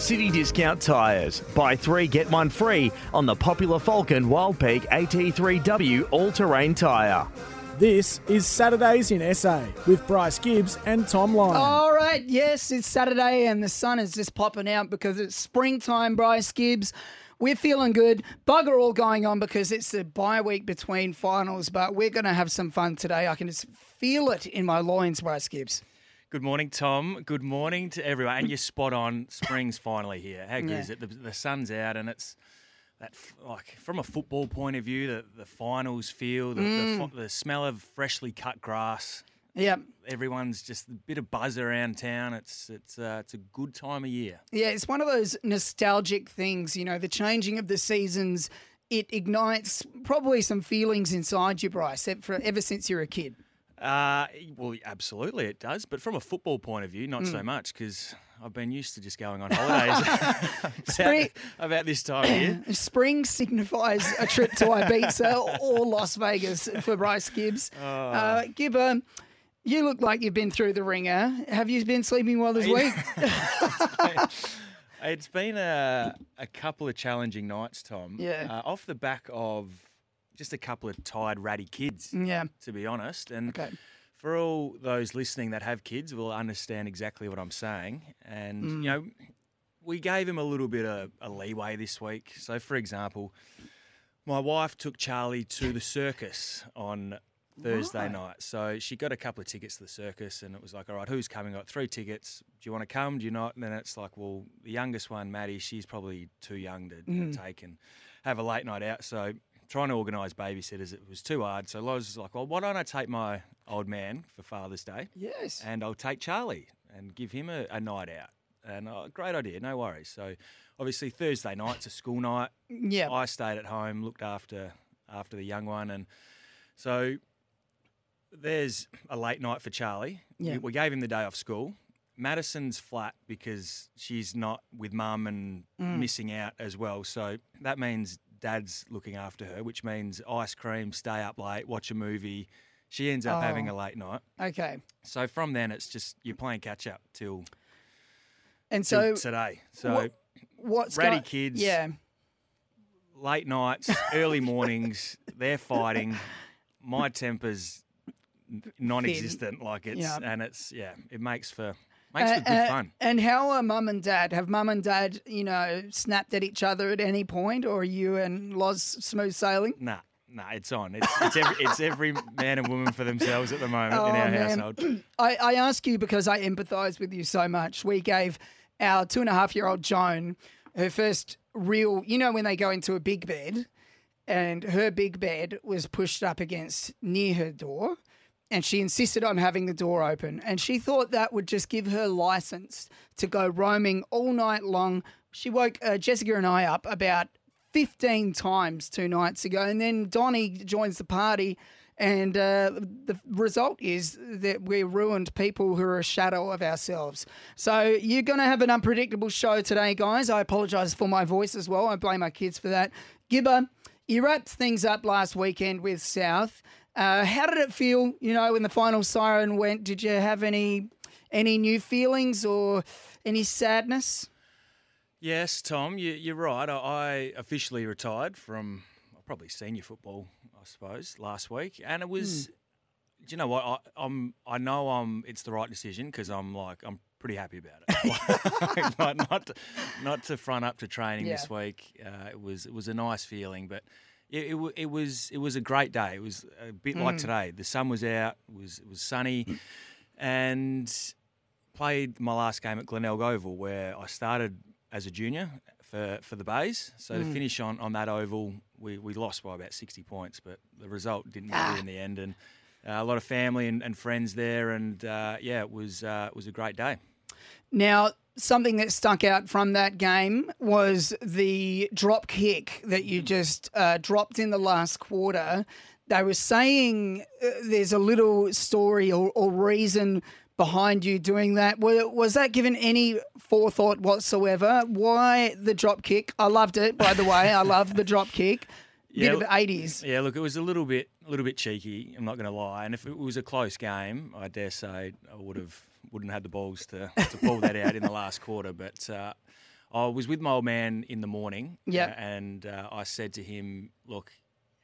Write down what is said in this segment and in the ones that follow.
City Discount Tyres. Buy three, get one free on the popular Falcon Wild Peak AT3W all terrain tyre. This is Saturdays in SA with Bryce Gibbs and Tom Lyon. All right, yes, it's Saturday and the sun is just popping out because it's springtime, Bryce Gibbs. We're feeling good. Bugger all going on because it's the bye week between finals, but we're going to have some fun today. I can just feel it in my loins, Bryce Gibbs. Good morning, Tom. Good morning to everyone. And you're spot on. Spring's finally here. How good Yeah. is it? The, the sun's out, and it's that like from a football point of view, the, the finals feel, the, Mm. the, the smell of freshly cut grass. Yep. Everyone's just a bit of buzz around town. It's it's uh, it's a good time of year. Yeah, it's one of those nostalgic things, you know, the changing of the seasons. It ignites probably some feelings inside you, Bryce, for, ever since you're a kid. Uh, well, absolutely it does. But from a football point of view, not Mm. so much because I've been used to just going on holidays about, about this time of year. Spring signifies a trip to Ibiza or Las Vegas for Bryce Gibbs. Oh. Uh, Gibber, you look like you've been through the ringer. Have you been sleeping well this week? It's been a, a couple of challenging nights, Tom. Yeah. Uh, off the back of just a couple of tired, ratty kids, Yeah. to be honest. And Okay. for all those listening that have kids will understand exactly what I'm saying. And, Mm. you know, we gave him a little bit of a leeway this week. So, for example, my wife took Charlie to the circus on Thursday Right. night. So she got a couple of tickets to the circus and it was like, all right, who's coming? I got three tickets. Do you want to come? Do you not? And then it's like, well, the youngest one, Maddie, she's probably too young to Mhm. take and have a late night out. So trying to organise babysitters, it was too hard. So Loz was like, well, why don't I take my old man for Father's Day? Yes. And I'll take Charlie and give him a, a night out. And uh, great idea, no worries. So obviously Thursday night's a school night. Yeah. I stayed at home, looked after after the young one, and so there's a late night for Charlie. Yeah. We, we gave him the day off school. Madison's flat because she's not with mum and Mm. missing out as well. So that means dad's looking after her, which means ice cream, stay up late, watch a movie. She ends up having Oh. a late night. Okay. So from then, it's just you're playing catch up till, And till so, today. So what- what's ratty go- kids. Yeah. late nights, early mornings, they're fighting. My temper's non-existent, like it's Yeah. and it's yeah, it makes for makes for Uh, good uh, fun. And how are mum and dad? Have mum and dad, you know, snapped at each other at any point, or are you and Loz smooth sailing? Nah, nah, it's on. It's it's every, it's every man and woman for themselves at the moment in Oh, our man. household. I, I ask you because I empathise with you so much. We gave our two and a half year old Joan her first real, you know, when they go into a big bed, and her big bed was pushed up against near her door. And she insisted on having the door open. And she thought that would just give her license to go roaming all night long. She woke uh, Jessica and I up about 15 times two nights ago. And then Donnie joins the party. And uh, the result is that we're ruined people who are a shadow of ourselves. So you're going to have an unpredictable show today, guys. I apologise for my voice as well. I blame my kids for that. Gibber, you wrapped things up last weekend with South. Uh, how did it feel? You know, when the final siren went, did you have any any new feelings or any sadness? Yes, Tom, you, you're right. I, I officially retired from probably senior football, I suppose, last week, and it was. Hmm. Do you know what? I, I'm. I know I'm. It's the right decision because I'm like I'm pretty happy about it. like, not to, not to front up to training Yeah. this week. Uh, it was it was a nice feeling, but it, it, it was it was a great day. It was a bit like Mm. today. The sun was out. It was it was sunny, and played my last game at Glenelg Oval where I started as a junior for, for the Bays. So Mm. to finish on, on that oval, we, we lost by about 60 points, but the result didn't Ah. matter in the end. And uh, a lot of family and, and friends there, and uh, yeah, it was uh, it was a great day. Now, something that stuck out from that game was the drop kick that you just uh, dropped in the last quarter. They were saying uh, there's a little story or, or reason behind you doing that. Wa- Was that given any forethought whatsoever? Why the drop kick? I loved it, by the way. I love the drop kick. Bit of 80s. Yeah, look, it was a little bit, a little bit cheeky. I'm not going to lie. And if it was a close game, I dare say I would have wouldn't have had the balls to, to pull that out in the last quarter. But uh, I was with my old man in the morning. Yeah. uh, and uh, I said to him, "Look,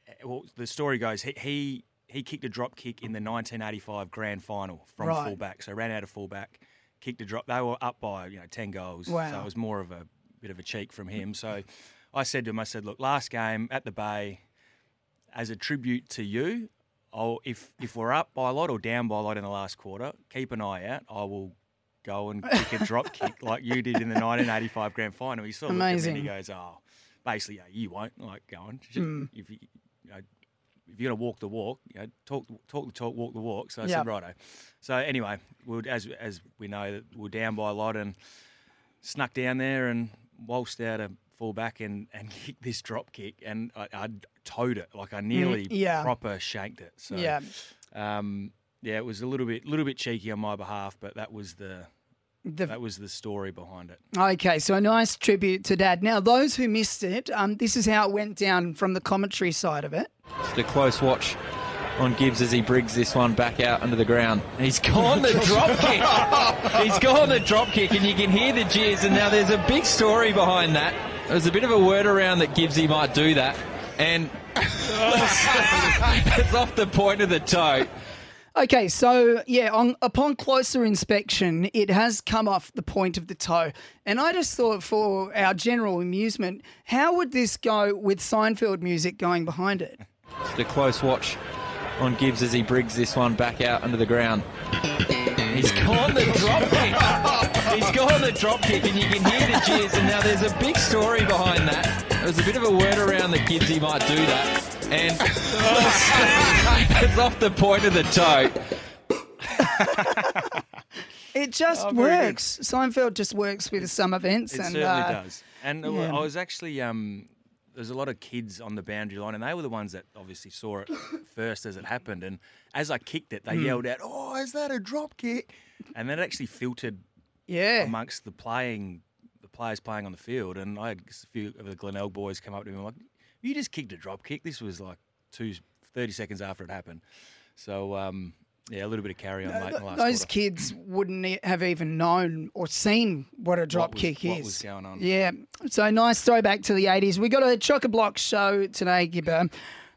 eh, well, the story goes he." he he kicked a drop kick in the 1985 grand final from Right. fullback. So ran out of fullback, kicked a drop. They were up by you know 10 goals. Wow. So it was more of a bit of a cheek from him. So I said to him, I said, look, last game at the Bay, as a tribute to you, I'll, if if we're up by a lot or down by a lot in the last quarter, keep an eye out. I will go and kick a drop kick like you did in the 1985 grand final. He sort of looked at me and he goes, oh, basically, yeah, you won't like going. Hmm. If you, you know, if you're gonna walk the walk, you know, talk talk the talk, walk the walk. So I Yeah. said, righto. So anyway, we'll, as as we know, we're down by a lot and snuck down there and waltzed out a fullback and, and kick this drop kick and I, I towed it like I nearly Mm, yeah. proper shanked it. So Yeah. um, yeah, it was a little bit little bit cheeky on my behalf, but that was the The, that was the story behind it. Okay, so a nice tribute to Dad. Now, those who missed it, um, this is how it went down from the commentary side of it. Just a close watch on Gibbs as he brings this one back out under the ground. He's gone the drop kick. He's gone the drop kick, and you can hear the jeers. And now there's a big story behind that. There's a bit of a word around that Gibbsy might do that, and it's off the point of the toe. Okay, so yeah, on upon closer inspection, it has come off the point of the toe, and I just thought, for our general amusement, how would this go with Seinfeld music going behind it? Just a close watch on Gibbs as he brings this one back out under the ground. He's gone the drop kick. He's gone the drop kick, and you can hear the jeers. And now there's a big story behind that. There's a bit of a word around that he might do that, and it's off the point of the toe. It just Oh, very good. works. Seinfeld just works with some events, It and certainly uh, does. And uh, yeah. I was actually um, there's a lot of kids on the boundary line, and they were the ones that obviously saw it first as it happened. And as I kicked it, they Hmm. yelled out, "Oh, is that a drop kick?" And that actually filtered yeah, amongst the playing, the players playing on the field. And I had a few of the Glenelg boys come up to me and like, "You just kicked a drop kick." This was like two, 30 seconds after it happened. So um, yeah, a little bit of carry on late in the last those quarter. kids wouldn't have even known or seen what a drop was- kick what is. was going on. Yeah. So nice throwback to the 80s. We got a chock a block show today, Gibber.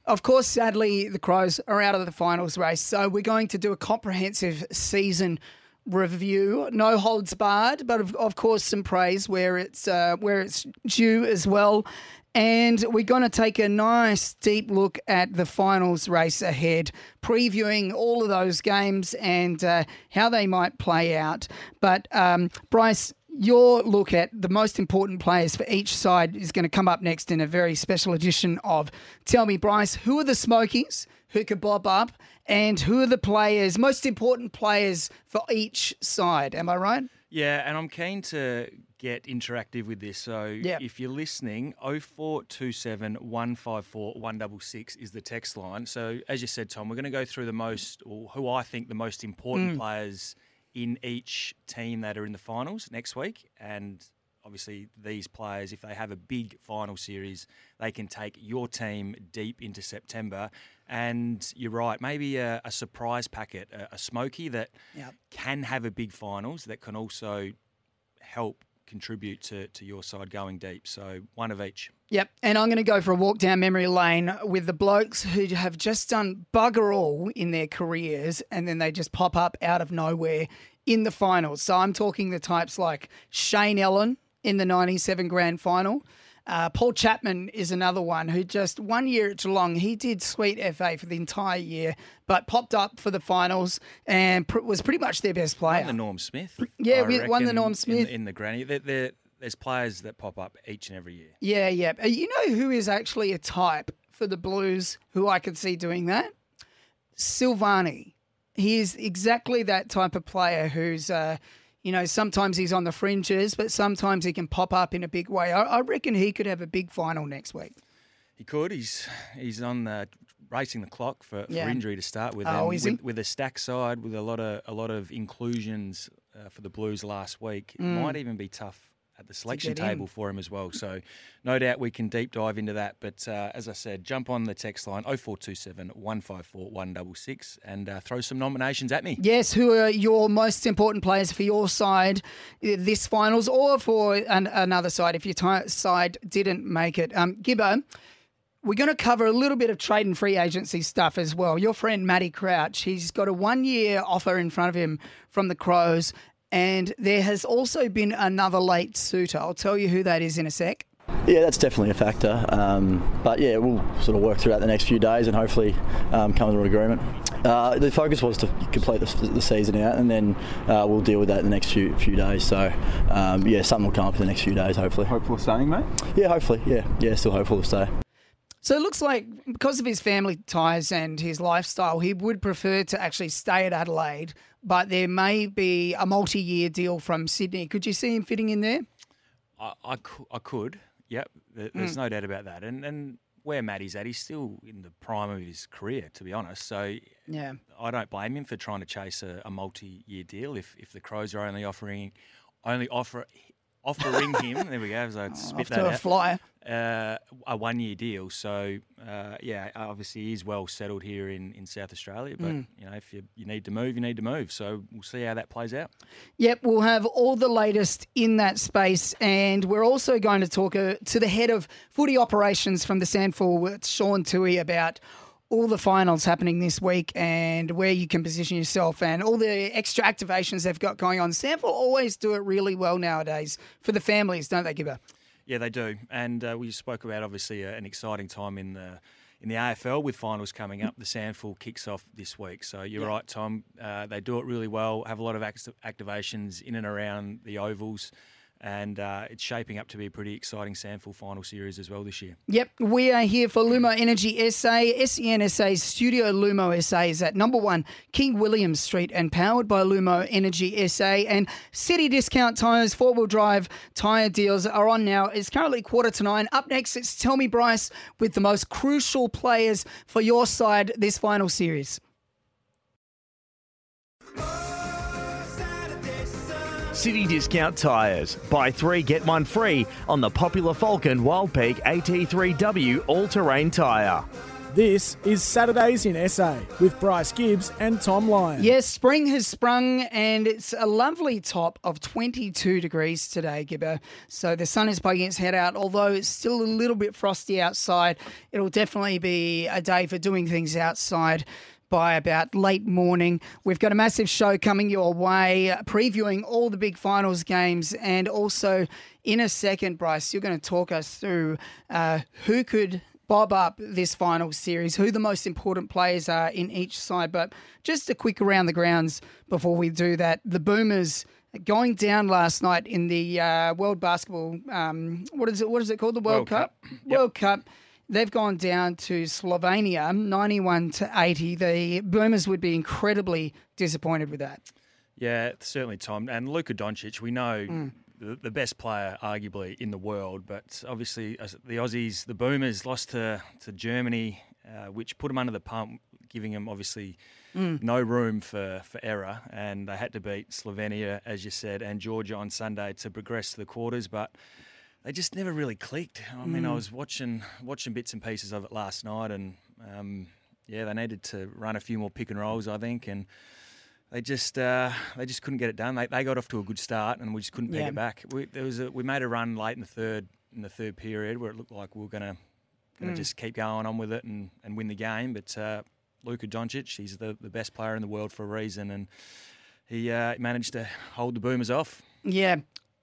Of course, sadly, the Crows are out of the finals race. So we're going to do a comprehensive season review. No holds barred, but of, of course, some praise where it's, uh, where it's due as well. And we're going to take a nice deep look at the finals race ahead, previewing all of those games and uh, how they might play out. But, um, Bryce, your look at the most important players for each side is going to come up next in a very special edition of Tell Me, Bryce, who are the Smokies who could bob up and who are the players, most important players for each side? Am I right? Yeah, and I'm keen to get interactive with this. So Yeah. if you're listening, 0427 154 166 is the text line. So as you said, Tom, we're going to go through the most, or who I think the most important mm. players in each team that are in the finals next week. And obviously, these players, if they have a big final series, they can take your team deep into September. And you're right, maybe a, a surprise packet, a, a smoky that Yep. can have a big finals that can also help contribute to, to your side going deep. So one of each. Yep. And I'm going to go for a walk down memory lane with the blokes who have just done bugger all in their careers and then they just pop up out of nowhere in the finals. So I'm talking the types like Shane Ellen in the 97 grand final. Uh, Paul Chapman is another one who just one year at Geelong, he did sweet FA for the entire year, but popped up for the finals and pr- was pretty much their best player. Won the Norm Smith. Yeah, I we won the Norm in- Smith. In, the granny. They're, they're, there's players that pop up each and every year. Yeah, yeah. Uh, You know who is actually a type for the Blues who I could see doing that? Silvagni. He is exactly that type of player who's, uh, you know, sometimes he's on the fringes, but sometimes he can pop up in a big way. I, I reckon he could have a big final next week. He could. He's he's on the racing the clock for, Yeah. for injury to start with. Oh, is he? with, with a stack side with a lot of a lot of inclusions uh, for the Blues last week, it Mm. might even be tough at the selection get in. table for him as well. So, no doubt we can deep dive into that. But uh, as I said, jump on the text line 0427 154 166 and uh, throw some nominations at me. Yes, who are your most important players for your side uh, this finals or for an, another side if your ti side didn't make it? Um, Gibbo, we're going to cover a little bit of trade and free agency stuff as well. Your friend Matty Crouch, he's got a one year offer in front of him from the Crows, and there has also been another late suitor. I'll tell you who that is in a sec. Yeah, that's definitely a factor. Um, but yeah, we'll sort of work through that the next few days and hopefully um, come to an agreement. Uh, the focus was to complete the, the season out, and then uh, we'll deal with that in the next few few days. So um, yeah, something will come up in the next few days, hopefully. Hopeful of staying, mate. Yeah, hopefully. Yeah, yeah, still hopeful to stay. So it looks like because of his family ties and his lifestyle, he would prefer to actually stay at Adelaide, but there may be a multi year deal from Sydney. Could you see him fitting in there? I, I, cou- I could. Yep. There- There's hmm. no doubt about that. And and where Matty's at, he's still in the prime of his career, to be honest. So Yeah. I don't blame him for trying to chase a, a multi-year deal. If if the Crows are only offering, only offer offering him, there we go. So I'd oh, spit Off that to a out. flyer. Uh, a one-year deal. So uh, yeah, obviously he's well settled here in, in South Australia. But Mm. you know, if you you need to move, you need to move. So we'll see how that plays out. Yep, we'll have all the latest in that space. And we're also going to talk uh, to the head of footy operations from the SANFL, Sean Toohey, about all the finals happening this week and where you can position yourself and all the extra activations they've got going on. SANFL always do it really well nowadays for the families, don't they, Gibber? Yeah, they do, and uh, we spoke about obviously uh, an exciting time in the in the AFL with finals coming up. The SANFL kicks off this week, so you're right, Tom. Uh, they do it really well. Have a lot of act- activations in and around the ovals, and uh, it's shaping up to be a pretty exciting SANFL final series as well this year. Yep, we are here for Lumo Energy SA. SENSA's Studio Lumo SA is at number one King William Street and powered by Lumo Energy SA. And City Discount Tyres four wheel drive tyre deals are on now. It's currently quarter to nine. Up next, it's Tell Me Bryce with the most crucial players for your side this final series. City Discount Tyres. Buy three, get one free on the popular Falcon Wild Peak AT3W all terrain tyre. This is Saturdays in SA with Bryce Gibbs and Tom Lyon. Yes, spring has sprung and it's a lovely top of 22 degrees today, Gibber. So the sun is poking its head out, although it's still a little bit frosty outside. It'll definitely be a day for doing things outside by about late morning. We've got a massive show coming your way, previewing all the big finals games. And also, in a second, Bryce, you're going to talk us through uh, who could bob up this final series, who the most important players are in each side. But just a quick around the grounds before we do that. The Boomers going down last night in the uh, World Basketball. Um, what is it? What is it called? The World, World Cup. Cup. Yep. World Cup. They've gone down to Slovenia, ninety-one to eighty. The Boomers would be incredibly disappointed with that. Yeah, certainly, Tom. And Luka Doncic, we know the, the best player, arguably, in the world. But obviously, as the Aussies, the Boomers, lost to, to Germany, uh, which put them under the pump, giving them obviously no room for, for error. And they had to beat Slovenia, as you said, and Georgia on Sunday to progress to the quarters. But they just never really clicked. I mean, I was watching watching bits and pieces of it last night, and um, yeah, they needed to run a few more pick and rolls, I think, and they just uh, they just couldn't get it done. They, they got off to a good start, and we just couldn't pick Yeah. it back. We, there was a, we made a run late in the third in the third period where it looked like we were gonna gonna just keep going on with it and, and win the game. But uh, Luka Doncic, he's the, the best player in the world for a reason, and he uh, managed to hold the Boomers off. Yeah,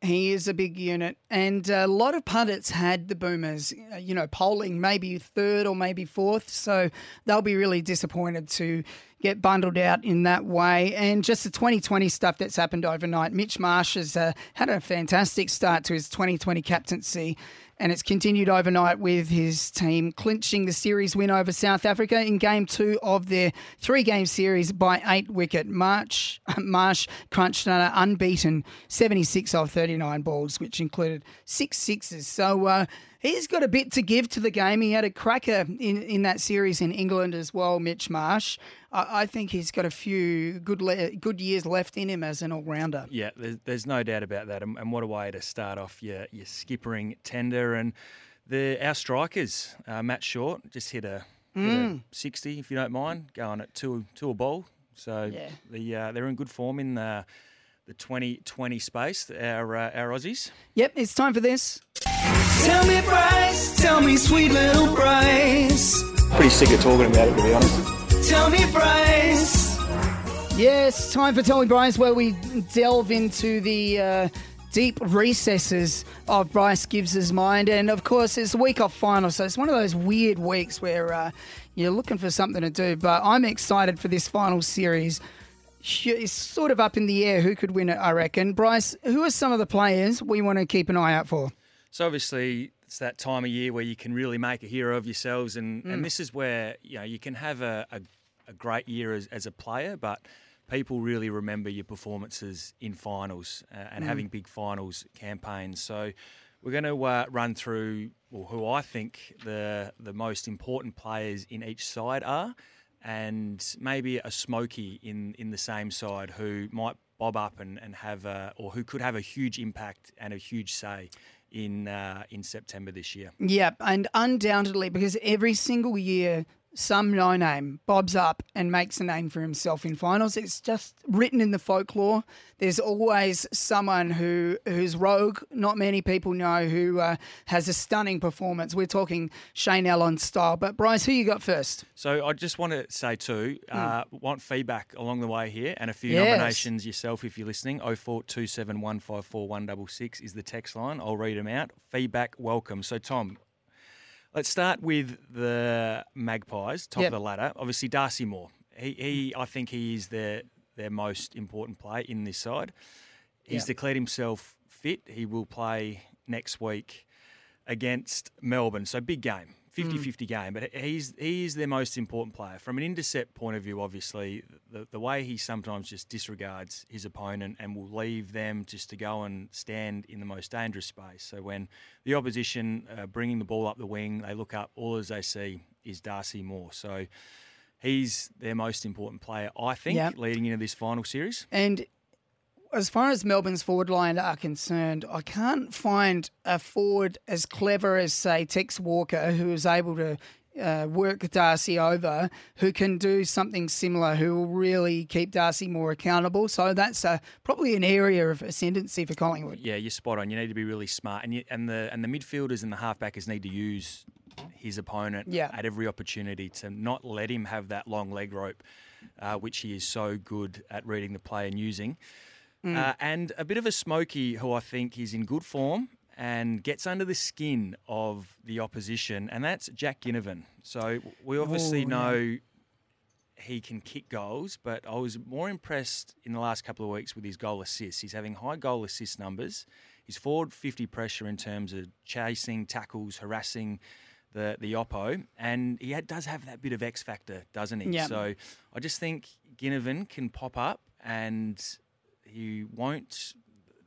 he is a big unit. And a lot of pundits had the Boomers, uh, you know, polling maybe third or maybe fourth. So they'll be really disappointed to get bundled out in that way. And just the 2020 stuff that's happened overnight. Mitch Marsh has uh, had a fantastic start to his 2020 captaincy and it's continued overnight with his team clinching the series win over South Africa in game two of their three game series by eight wicket. March, Marsh crunched an unbeaten 76 of 39 balls, which included six sixes. So uh, he's got a bit to give to the game. He had a cracker in, in that series in England as well, Mitch Marsh. I, I think he's got a few good le- good years left in him as an all rounder. Yeah, there's, there's no doubt about that. And, and, what a way to start off your, your skippering tender. And the our strikers, uh, Matt Short, just hit a, mm. hit a, mm. 60, if you don't mind, going at two, two a ball. So yeah. the, uh, they're in good form in the, the 2020 space, our, uh, our Aussies. Yep, it's time for this. Tell me, Bryce, tell me, sweet little Bryce. Pretty sick of talking about it, to be honest. Tell me, Bryce. Yes, time for Tell Me Bryce, where we delve into the uh, deep recesses of Bryce Gibbs's mind. And of course, it's a week off final, so it's one of those weird weeks where uh, you're looking for something to do. But I'm excited for this final series. It's sort of up in the air who could win it, I reckon. Bryce, who are some of the players we want to keep an eye out for? So obviously it's that time of year where you can really make a hero of yourselves, and, mm. and this is where you know you can have a, a, a great year as, as, a player, but people really remember your performances in finals uh, and mm. having big finals campaigns. So we're going to uh, run through well, who I think the the most important players in each side are, and maybe a smoky in in the same side who might bob up and, and have a, or who could have a huge impact and a huge say in uh, in September this year. Yep, and undoubtedly because every single year some no name bobs up and makes a name for himself in finals. It's just written in the folklore. There's always someone who who's rogue. Not many people know who uh, has a stunning performance. We're talking Shane Ellen style. But Bryce, who you got first? So I just want to say too, mm. uh, want feedback along the way here, and a few yes. nominations yourself if you're listening. Oh four two seven one five four one double six is the text line. I'll read them out. Feedback welcome. So Tom, Let's start with the Magpies, top yep. of the ladder. Obviously, Darcy Moore. He, he, I think he is their their most important player in this side. He's yep. declared himself fit. He will play next week against Melbourne. So big game. 50-50 mm. game, but he's he is their most important player. From an intercept point of view, obviously, the, the way he sometimes just disregards his opponent and will leave them just to go and stand in the most dangerous space. So when the opposition uh, bringing the ball up the wing, they look up, all as they see is Darcy Moore. So he's their most important player, I think, yep. leading into this final series. And as far as Melbourne's forward line are concerned, I can't find a forward as clever as, say, Tex Walker, who is able to uh, work Darcy over, who can do something similar, who will really keep Darcy more accountable. So that's uh, probably an area of ascendancy for Collingwood. Yeah, you're spot on. You need to be really smart, and you, and the and the midfielders and the halfbackers need to use his opponent yeah. at every opportunity to not let him have that long leg rope, uh, which he is so good at reading the play and using. Mm. Uh, and a bit of a smoky who I think is in good form and gets under the skin of the opposition, and that's Jack Ginnivan. So we obviously oh, know yeah. he can kick goals, but I was more impressed in the last couple of weeks with his goal assists. He's having high goal assist numbers. He's forward 50 pressure in terms of chasing, tackles, harassing the the oppo, and he does have that bit of X factor, doesn't he? Yep. So I just think Ginnivan can pop up and he won't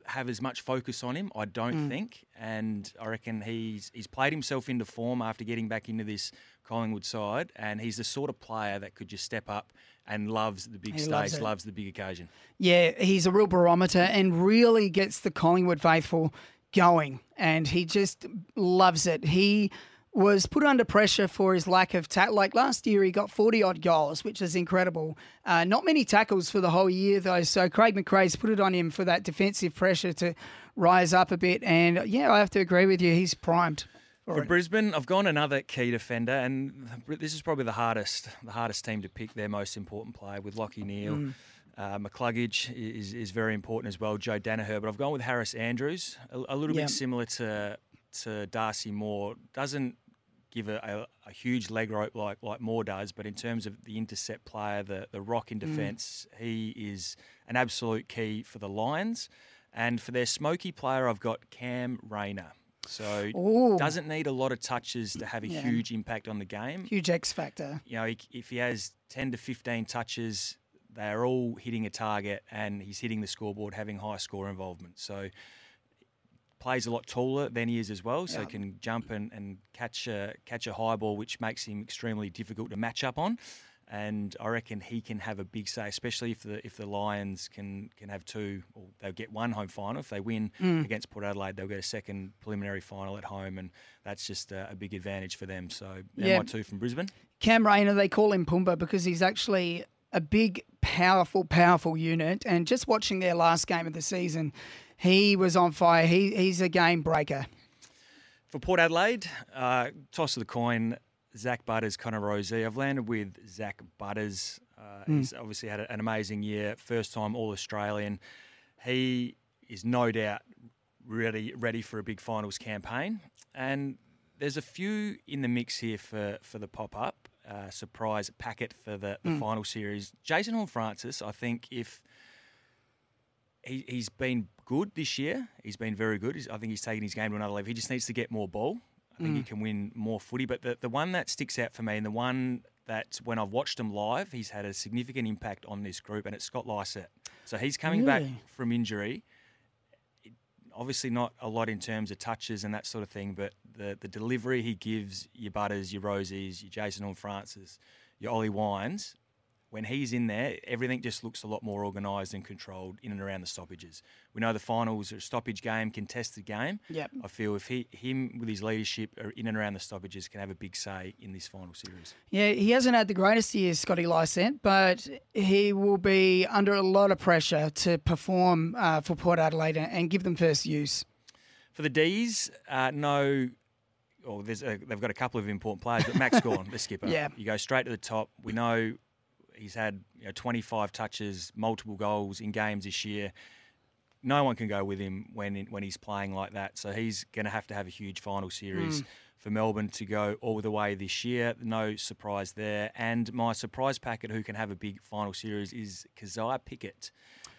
have as much focus on him, I don't mm. think. And I reckon he's he's played himself into form after getting back into this Collingwood side, and he's the sort of player that could just step up and loves the big he stage, loves, loves, the big occasion. Yeah, he's a real barometer and really gets the Collingwood faithful going, and he just loves it. He was put under pressure for his lack of tackle. Like last year, he got 40 odd goals, which is incredible. Uh, not many tackles for the whole year, though. So Craig McRae's put it on him for that defensive pressure to rise up a bit. And yeah, I have to agree with you. He's primed. For, for Brisbane, I've gone another key defender, and this is probably the hardest, the hardest team to pick their most important player with Lachie Neale. Mm. Uh, McCluggage is, is very important as well. Joe Daniher, but I've gone with Harris Andrews, a, a little bit similar to to Darcy Moore. Doesn't give a, a, a huge leg rope like like Moore does, but in terms of the intercept player, the the rock in Mm. defence, he is an absolute key for the Lions. And for their smoky player, I've got Cam Rayner. So Ooh. doesn't need a lot of touches to have a Yeah. huge impact on the game. Huge X factor. You know, he, if he has 10 to 15 touches, they're all hitting a target and he's hitting the scoreboard, having high score involvement. So plays a lot taller than he is as well, so Yeah. can jump and, and catch a catch a high ball, which makes him extremely difficult to match up on. And I reckon he can have a big say, especially if the if the Lions can can have two, or they'll get one home final. If they win Mm. against Port Adelaide, they'll get a second preliminary final at home, and that's just a, a big advantage for them. So Yeah. my two from Brisbane. Cam Rayner, they call him Pumba because he's actually a big, powerful, powerful unit. And just watching their last game of the season, he was on fire. He, he's a game breaker. For Port Adelaide, uh, toss of the coin, Zach Butters, Connor Rozee. I've landed with Zach Butters. Uh, Mm. He's obviously had an amazing year, first time All Australian. He is no doubt ready ready for a big finals campaign. And there's a few in the mix here for, for the pop up uh, surprise packet for the, the Mm. final series. Jason Horne-Francis, I think if he, he's been good this year. He's been very good. He's, I think he's taken his game to another level. He just needs to get more ball. I think he Mm. can win more footy. But the, the one that sticks out for me, and the one that when I've watched him live, he's had a significant impact on this group, and it's Scott Lycett. So he's coming back from injury. Obviously, not a lot in terms of touches and that sort of thing, but the, the delivery he gives your Butters, your Rozees, your Jason Horne-Francis, your Ollie Wines, when he's in there, everything just looks a lot more organised and controlled in and around the stoppages. We know the finals are a stoppage game, contested game. Yep. I feel if he, him with his leadership are in and around the stoppages can have a big say in this final series. Yeah, he hasn't had the greatest years, Scotty Lycett, but he will be under a lot of pressure to perform uh, for Port Adelaide and, give them first use. For the D's, uh, no. Or there's a, they've got a couple of important players, but Max Gawn, the skipper. Yeah. You go straight to the top. We know he's had you know, 25 touches, multiple goals in games this year. No one can go with him when when he's playing like that. So he's going to have to have a huge final series Mm. for Melbourne to go all the way this year. No surprise there. And my surprise packet who can have a big final series is Kysaiah Pickett.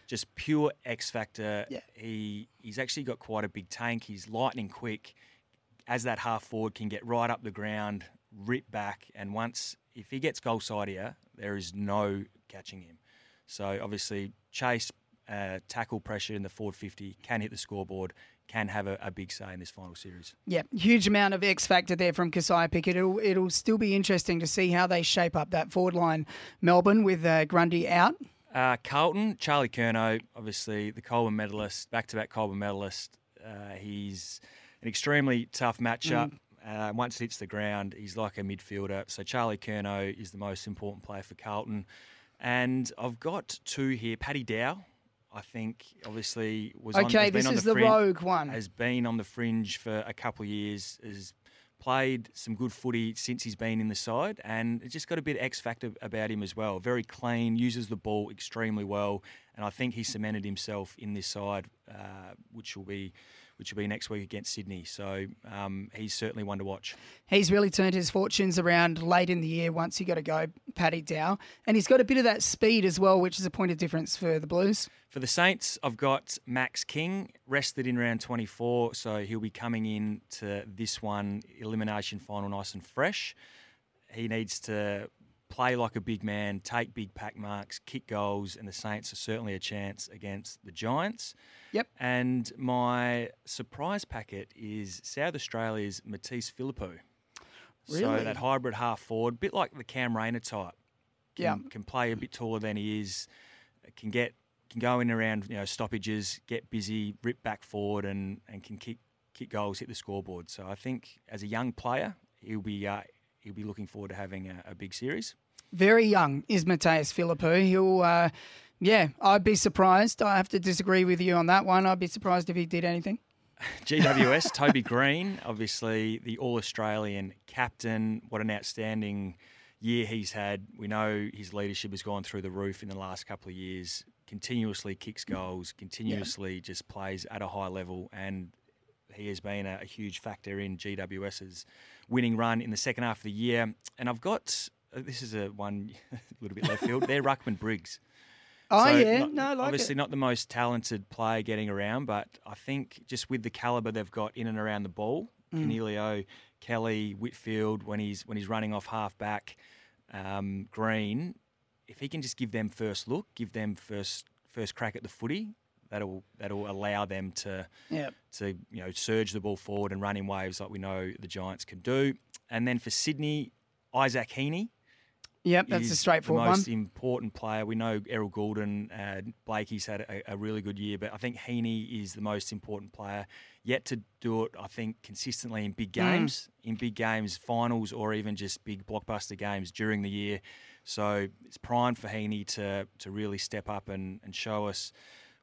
Just pure X factor. Yeah. He he's actually got quite a big tank. He's lightning quick. As that half forward can get right up the ground, rip back, and once if he gets goal side here, there is no catching him. So obviously chase, uh, tackle pressure in the forward fifty can hit the scoreboard, can have a, a big say in this final series. Yeah, huge amount of X factor there from Kysaiah Pickett. It'll, it'll still be interesting to see how they shape up that forward line, Melbourne, with uh, Grundy out. Uh, Carlton, Charlie Curnow, obviously the Coleman medalist, back-to-back Coleman medalist. Uh, he's an extremely tough matchup. Uh, once hits the ground, he's like a midfielder. So Charlie Curnow is the most important player for Carlton. And I've got two here. Paddy Dow, I think, obviously was on, Okay, been this on is the, the rogue one. Has been on the fringe for a couple of years. Has played some good footy since he's been in the side, and it's just got a bit of X factor about him as well. Very clean, uses the ball extremely well, and I think he cemented himself in this side, uh, which will be which will be next week against Sydney. So um, he's certainly one to watch. He's really turned his fortunes around late in the year once he got to go, Paddy Dow. And he's got a bit of that speed as well, which is a point of difference for the Blues. For the Saints, I've got Max King rested in round 24, so he'll be coming in to this one elimination final nice and fresh. He needs to play like a big man, take big pack marks, kick goals, and the Saints are certainly a chance against the Giants. Yep. And my surprise packet is South Australia's Mattaes Phillipou. Really? So that hybrid half forward, bit like the Cam Rayner type. Can, Yeah. Can play a bit taller than he is. Can get can go in around you know stoppages, get busy, rip back forward, and and can kick kick goals, hit the scoreboard. So I think as a young player, he'll be uh, he'll be looking forward to having a, a big series. Very young is Mattaes Phillipou. He'll, uh, yeah, I'd be surprised. I have to disagree with you on that one. I'd be surprised if he did anything. GWS, Toby Greene, obviously the All Australian captain. What an outstanding year he's had. We know his leadership has gone through the roof in the last couple of years. Continuously kicks goals, continuously just plays at a high level, and he has been a, a huge factor in GWS's winning run in the second half of the year. And I've got this is a one a little bit left field. They're Ruckman Briggs. Oh, So yeah. not- no, like obviously it. not the most talented player getting around, but I think just with the caliber they've got in and around the ball, Mm. Coniglio, Kelly, Whitfield, when he's when he's running off half back, um, Greene, if he can just give them first look, give them first first crack at the footy, that'll that'll allow them to Yeah. to you know surge the ball forward and run in waves like we know the Giants can do. And then for Sydney, Isaac Heaney. Yep, that's a straightforward the one. most important player. We know Errol Gulden, uh, Blakey's had a, a really good year, but I think Heaney is the most important player yet to do it. I think consistently in big Mm. games, in big games, finals, or even just big blockbuster games during the year. So it's prime for Heaney to to really step up and, and show us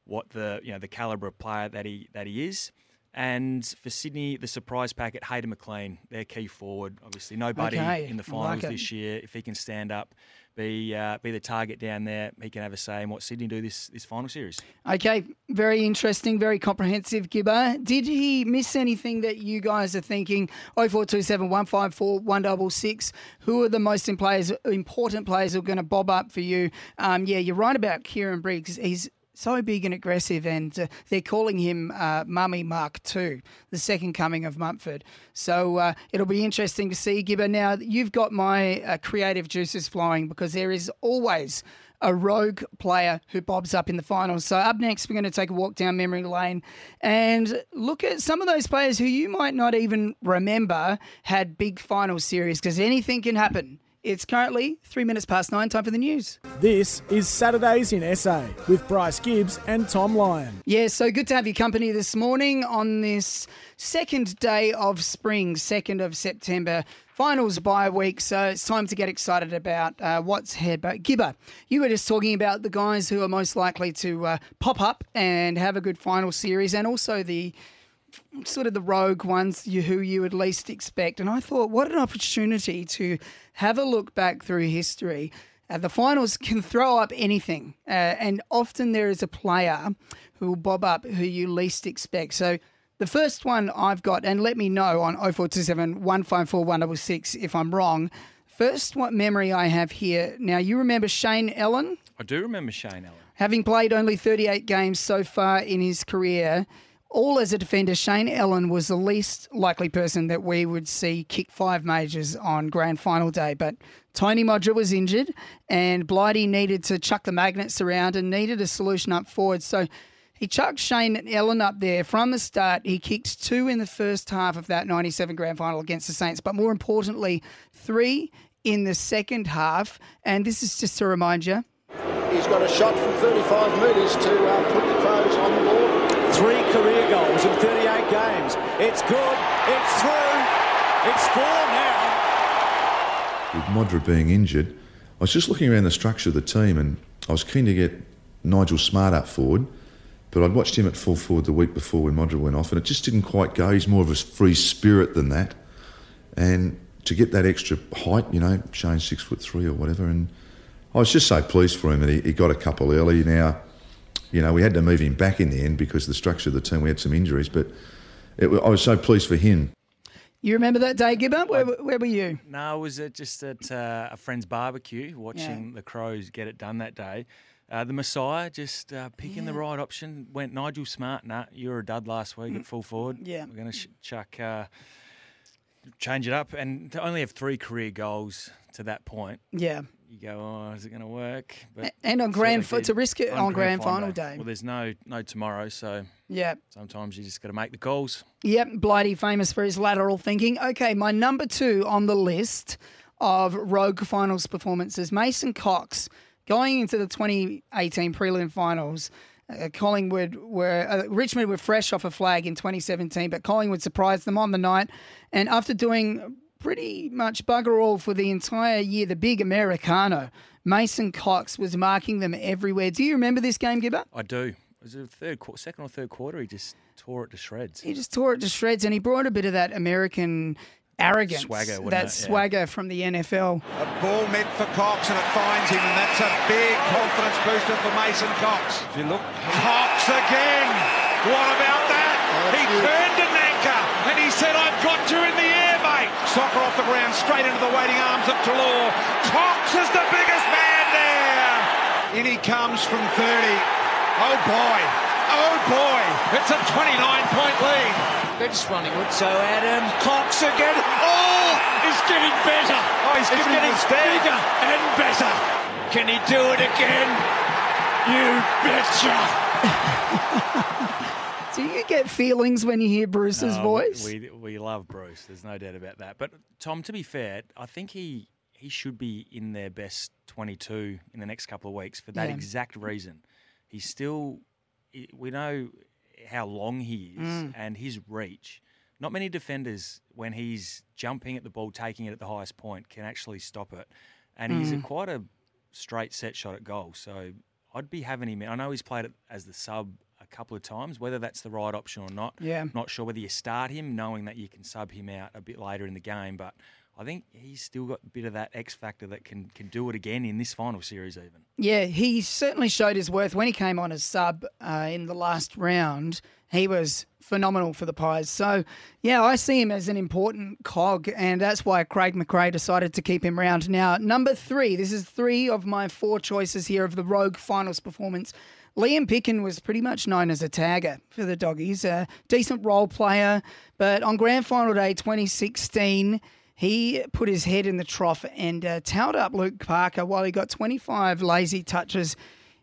what the you know the caliber of player that he that he is. And for Sydney, the surprise packet, Hayden McLean, their key forward. Obviously, nobody Okay, in the I like finals this year. If he can stand up, be uh, be the target down there, he can have a say in what Sydney do this this final series. Okay, very interesting, very comprehensive, Gibber. Did he miss anything that you guys are thinking? 0427 154 166. Who are the most in players, important players who are going to bob up for you? Um, yeah, you're right about Kieran Briggs. He's so big and aggressive, and uh, they're calling him uh, Mummy Mark II, the second coming of Mumford. So uh, it'll be interesting to see, Gibber. Now, you've got my uh, creative juices flowing because there is always a rogue player who bobs up in the finals. So up next, we're going to take a walk down memory lane and look at some of those players who you might not even remember had big final series because anything can happen. It's currently three minutes past nine. Time for the news. This is Saturdays in SA with Bryce Gibbs and Tom Lyon. Yeah, so good to have your company this morning on this second day of spring, 2nd of September. Finals bye week, so it's time to get excited about uh, what's ahead. But Gibber, you were just talking about the guys who are most likely to uh, pop up and have a good final series, and also the sort of the rogue ones you, who you would least expect. And I thought, what an opportunity to have a look back through history. Uh, the finals can throw up anything, uh, and often there is a player who will bob up who you least expect. So the first one I've got, and let me know on 0427 154 166 if I'm wrong. First, what memory I have here. Now, you remember Shane Ellen? I do remember Shane Ellen. Having played only 38 games so far in his career, all as a defender, Shane Ellen was the least likely person that we would see kick five majors on grand final day. But Tony Modra was injured, and Blighty needed to chuck the magnets around and needed a solution up forward. So he chucked Shane Ellen up there from the start. He kicked two in the first half of that 97 grand final against the Saints, but more importantly, three in the second half. And this is just to remind you He's got a shot from 35 metres to uh, put the Crows on. Three career goals in 38 games. It's good. It's through. It's four now. With Modra being injured, I was just looking around the structure of the team and I was keen to get Nigel Smart up forward, but I'd watched him at full forward the week before when Modra went off and it just didn't quite go. He's more of a free spirit than that. And to get that extra height, you know, Shane's six foot three or whatever, and I was just so pleased for him that he, he got a couple early. Now, you know, we had to move him back in the end because the structure of the team, we had some injuries, but it, I was so pleased for him. You remember that day, Gibber? Where, where were you? No, I was uh, just at uh, a friend's barbecue watching the Crows get it done that day. Uh, the Messiah just uh, picking the right option. Went Nigel Smart. Nah, you were a dud last week at full forward. Yeah. We're going to sh- chuck, uh, change it up. And to only have three career goals to that point, Yeah. You go, oh, is it going to work? But And on grand, fi- to risk it on, grand final day. Well, there's no no tomorrow, so Yeah. sometimes you just got to make the calls. Yep, Blighty famous for his lateral thinking. Okay, my number two on the list of rogue finals performances, Mason Cox, going into the 2018 prelim finals. Uh, Collingwood were uh, Richmond were fresh off a flag in 2017, but Collingwood surprised them on the night, and after doing pretty much bugger all for the entire year, the big Americano, Mason Cox was marking them everywhere. Do you remember this game, Gibber? I do. Was it third, qu- second or third quarter? He just tore it to shreds. He just tore it to shreds, and he brought a bit of that American arrogance, Swagger, that it? Yeah. swagger from the NFL. A ball meant for Cox and it finds him, and that's a big confidence booster for Mason Cox. If you look, Cox again. What about that? Oh, he turned to Nank straight into the waiting arms of Taylor. Cox is the biggest man there. In he comes from 30. Oh boy. Oh boy. It's a 29 point lead. They're just running with. So Adam Cox again. Oh, he's getting better. Oh, he's, He's getting getting bigger and better. Can he do it again? You betcha. Do you get feelings when you hear Bruce's No, voice? We, we love Bruce. There's no doubt about that. But Tom, to be fair, I think he he should be in their best 22 in the next couple of weeks for that Yeah. exact reason. He's still. We know how long he is Mm. and his reach. Not many defenders, when he's jumping at the ball, taking it at the highest point, can actually stop it. And he's a, Mm. quite a straight set shot at goal. So I'd be having him. in. I know he's played it as the sub couple of times. Whether that's the right option or not, Yeah. not sure whether you start him knowing that you can sub him out a bit later in the game, but I think he's still got a bit of that X factor that can can do it again in this final series even. Yeah, he certainly showed his worth when he came on as sub uh, in the last round. He was phenomenal for the Pies. So, yeah, I see him as an important cog, and that's why Craig McRae decided to keep him round. Now, number three, this is three of my four choices here of the Rogue finals performance. Liam Picken was pretty much known as a tagger for the Doggies, a decent role player, but on Grand Final Day 2016, he put his head in the trough and uh, towed up Luke Parker while he got 25 lazy touches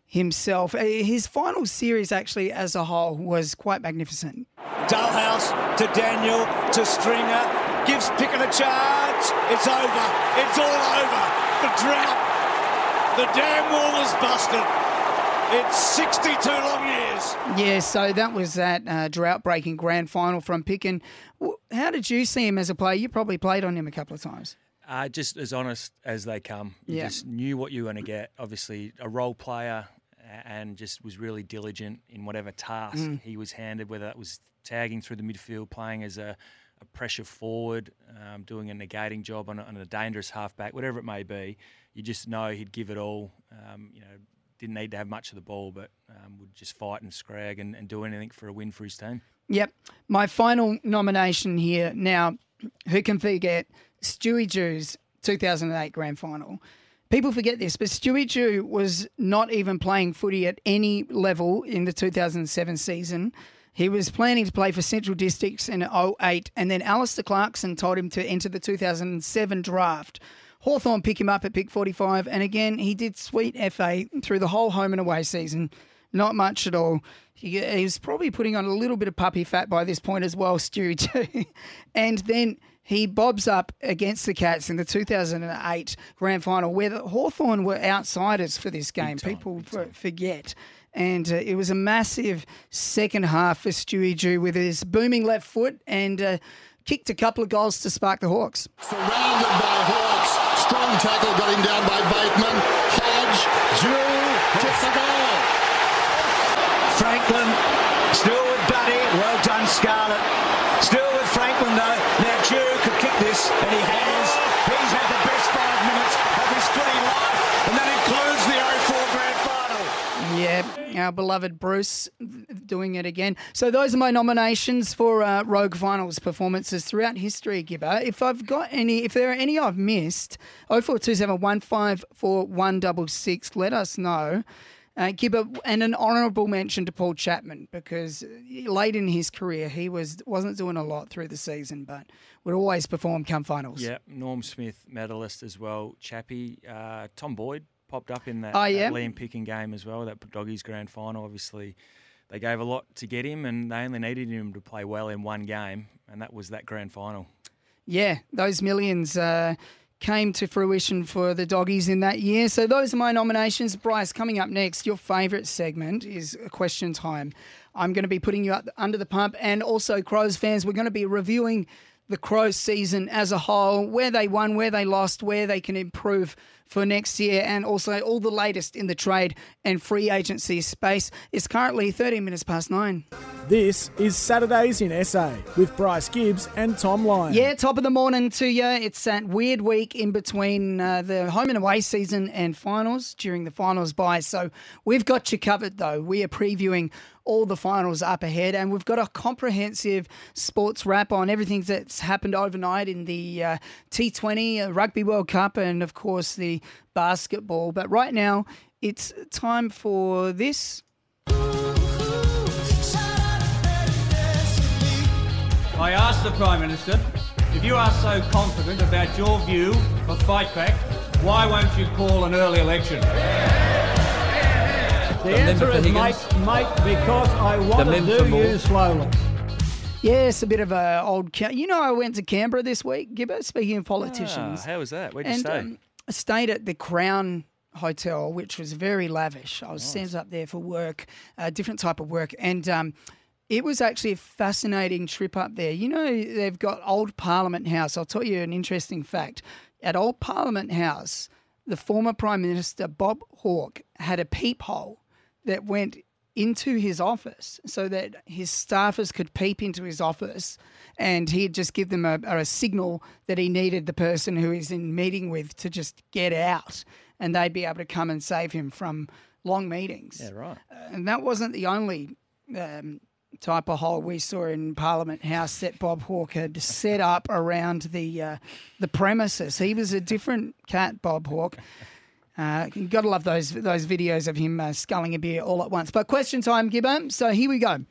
himself. Uh, His final series, actually, as a whole, was quite magnificent. Dahlhaus to Daniel to Stringer. Gives Pickett a charge. It's over. It's all over. The drought. The dam wall is busted. It's 62 long years. Yeah, so that was that uh, drought breaking grand final from Picken. W- How did you see him as a player? You probably played on him a couple of times. Uh, just as honest as they come. You Yeah. just knew what you were going to get. Obviously, a role player and just was really diligent in whatever task Mm. he was handed, whether that was tagging through the midfield, playing as a, a pressure forward, um, doing a negating job on a, on a dangerous halfback, whatever it may be. You just know he'd give it all. Um, you know, didn't need to have much of the ball, but um, would just fight and scrag and, and do anything for a win for his team. Yep. My final nomination here. Now, who can forget Stewie Dew's 2008 grand final? People forget this, but Stewie Dew was not even playing footy at any level in the 2007 season. He was planning to play for Central Districts in 08, and then Alastair Clarkson told him to enter the 2007 draft. Hawthorn pick him up at pick 45, and again, he did sweet FA through the whole home and away season. Not much at all. He, he was probably putting on a little bit of puppy fat by this point as well, Stewie, too. and then he bobs up against the Cats in the 2008 grand final, where the Hawthorn were outsiders for this game. People for, forget. And uh, it was a massive second half for Stewie Dew with his booming left foot and uh, kicked a couple of goals to spark the Hawks. Surrounded by Hawks. Strong tackle got him down by Bateman. Hodge, Dew, kicks the goal. Franklin still with Duddy. Well done, Scarlett. Still with Franklin, though. Now, Dew could kick this, and he has. He's had the best five minutes of his footy life, and that includes the 04 grand final. Our beloved Bruce doing it again. So those are my nominations for uh, Rogue Finals performances throughout history, Gibba. If I've got any, if there are any I've missed, 0427 154 let us know. Uh, Gibba, and an honourable mention to Paul Chapman because late in his career he was wasn't doing a lot through the season, but would always perform come finals. Yeah, Norm Smith medalist as well. Chappie, uh, Tom Boyd popped up in that, Oh, that? Liam Picken game as well. That Doggies grand final. Obviously, they gave a lot to get him, and they only needed him to play well in one game, and that was that grand final. Yeah, those millions uh, came to fruition for the doggies in that year. So those are my nominations. Bryce, coming up next, your favourite segment is question time. I'm going to be putting you up under the pump, and also Crows fans, we're going to be reviewing the Crows season as a whole, where they won, where they lost, where they can improve for next year, and also all the latest in the trade and free agency space. It's currently 13 minutes past nine. This is Saturdays in SA with Bryce Gibbs and Tom Lyon. Yeah, top of the morning to you. It's that weird week in between uh, the home and away season and finals during the finals bye. So we've got you covered, though. We are previewing all the finals up ahead, and we've got a comprehensive sports wrap on everything that's happened overnight in the uh, T20, uh, Rugby World Cup, and of course the basketball. But right now, it's time for this. I asked the Prime Minister, if you are so confident about your view of fight back, why won't you call an early election? The answer is, mate, mate, because I want to do you slowly. Yes, a bit of a old. Ca- you know, I went to Canberra this week, Gibba. Speaking of politicians, Ah, how was that? Where'd you and stay? um, I stayed at the Crown Hotel, which was very lavish. I was sent up there for work, a different type of work, and um, it was actually a fascinating trip up there. You know, they've got Old Parliament House. I'll tell you an interesting fact. At Old Parliament House, the former Prime Minister Bob Hawke had a peephole that went into his office so that his staffers could peep into his office and he'd just give them a, a signal that he needed the person who he's in meeting with to just get out and they'd be able to come and save him from long meetings. Yeah, right. And that wasn't the only um, type of hole we saw in Parliament House that Bob Hawke had set up around the uh, the premises. He was a different cat, Bob Hawke. Uh, you got to love those those videos of him uh, sculling a beer all at once. But question time, Gibbo. So here we go.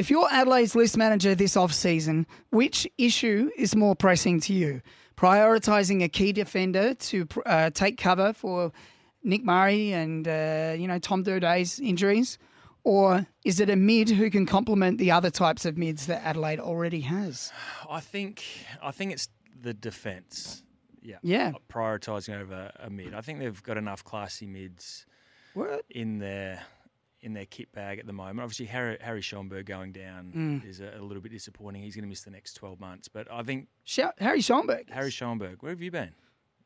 If you're Adelaide's list manager this off season, which issue is more pressing to you? Prioritising a key defender to uh, take cover for Nick Murray and uh, you know Tom Doedee's injuries, or is it a mid who can complement the other types of mids that Adelaide already has? I think I think it's the defence. Yeah. Yeah. Prioritising over a mid. I think they've got enough classy mids What? in their in their kit bag at the moment. Obviously, Harry, Harry Schoenberg going down Mm. is a, a little bit disappointing. He's going to miss the next 12 months. But I think Scha- Harry Schoenberg. Harry Schoenberg, where have you been?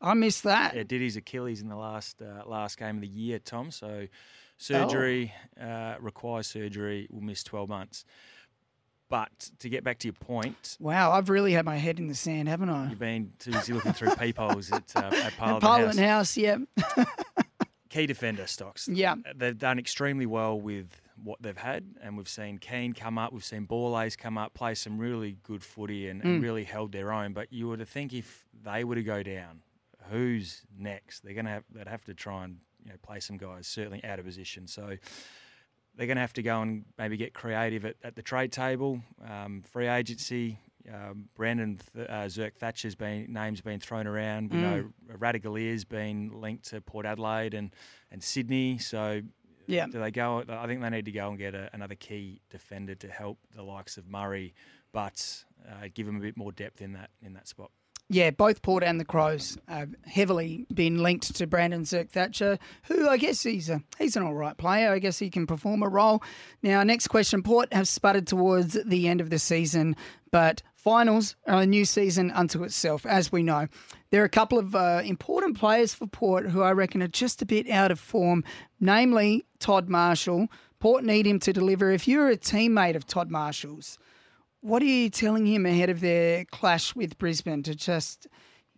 I missed that. Yeah, did his Achilles in the last uh, last game of the year, Tom. So surgery uh, requires surgery. Will miss 12 months. But to get back to your point, Wow, I've really had my head in the sand, haven't I? you've been too busy looking through peepholes at, uh, at At Parliament, Parliament House. House, yeah. Key defender stocks. Yeah. They've done extremely well with what they've had, and we've seen Keane come up, we've seen Borlase come up, play some really good footy and, and Mm. really held their own. But you were to think if they were to go down, who's next? They're going to have they'd have to try and you know play some guys certainly out of position. So they're going to have to go and maybe get creative at, at the trade table, um, free agency. Um, Brandon Th- uh, Zerk Thatcher's been names been thrown around. We Mm. know Ratugolea's been linked to Port Adelaide and, and Sydney. So Yeah. do they go? I think they need to go and get a, another key defender to help the likes of Murray, but uh, give them a bit more depth in that in that spot. Yeah, both Port and the Crows have heavily been linked to Brandon Zerk Thatcher, who I guess he's a he's an all right player. I guess he can perform a role. Now, next question: Port have sputtered towards the end of the season, but finals are a new season unto itself, as we know. There are a couple of uh, important players for Port who I reckon are just a bit out of form, namely Todd Marshall. Port need him to deliver. If you're a teammate of Todd Marshall's, what are you telling him ahead of their clash with Brisbane to just,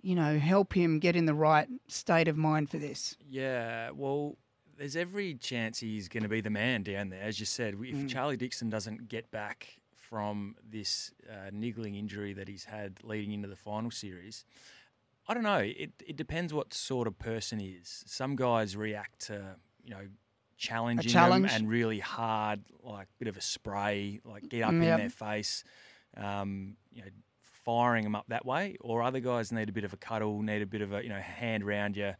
you know, help him get in the right state of mind for this? Yeah, well, there's every chance he's going to be the man down there. As you said, if Mm. Charlie Dixon doesn't get back from this uh, niggling injury that he's had leading into the final series, I don't know. It, it depends what sort of person he is. Some guys react to, you know, challenging challenge. them and really hard, like bit of a spray, like get up Mm, in yep. their face, um, you know, firing them up that way. Or other guys need a bit of a cuddle, need a bit of a you know hand round you,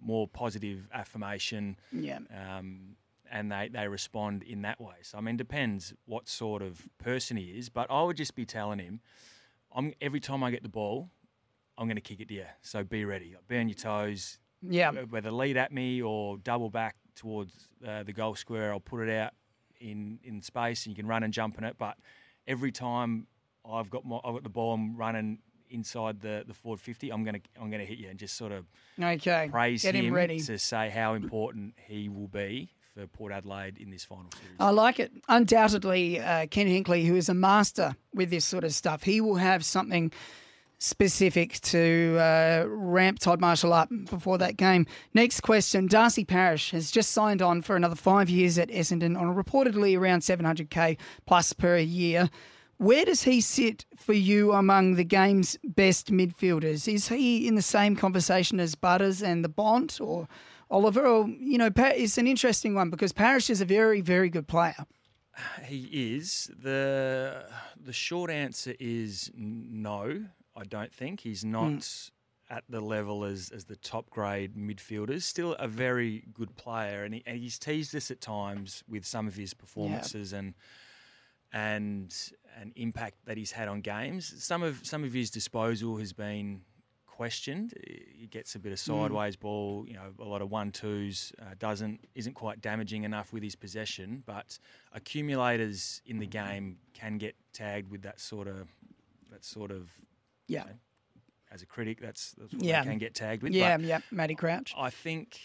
more positive affirmation. Yeah. Um, and they, they respond in that way. So I mean, depends what sort of person he is. But I would just be telling him, I'm every time I get the ball, I'm going to kick it to you. So be ready. Burn your toes. Yeah. Whether lead at me or double back towards uh, the goal square, I'll put it out in in space, and you can run and jump in it. But every time I've got my I've got the ball, I'm running inside the the forward fifty. I'm gonna I'm gonna hit you and just sort of Okay. praise Get him ready. to say how important he will be for Port Adelaide in this final series. I like it. Undoubtedly, uh, Ken Hinkley, who is a master with this sort of stuff, he will have something specific to uh, ramp Todd Marshall up before that game. Next question Darcy Parish has just signed on for another five years at Essendon on reportedly around 700k plus per year. Where does he sit for you among the game's best midfielders? Is he in the same conversation as Butters and the Bont or Oliver? Or, you know, it's an interesting one because Parish is a very, very good player. He is. The the short answer is no. I don't think he's not mm. at the level as, as the top grade midfielders. Still a very good player, and, he, and he's teased us at times with some of his performances and and an impact that he's had on games. Some of some of his disposal has been questioned. He gets a bit of mm. sideways mm. ball, you know, a lot of one twos. Uh, doesn't isn't quite damaging enough with his possession, but accumulators in the game can get tagged with that sort of that sort of yeah. You know, as a critic, that's, that's what yeah. can get tagged with. Yeah, but yeah, Matty Crouch. I think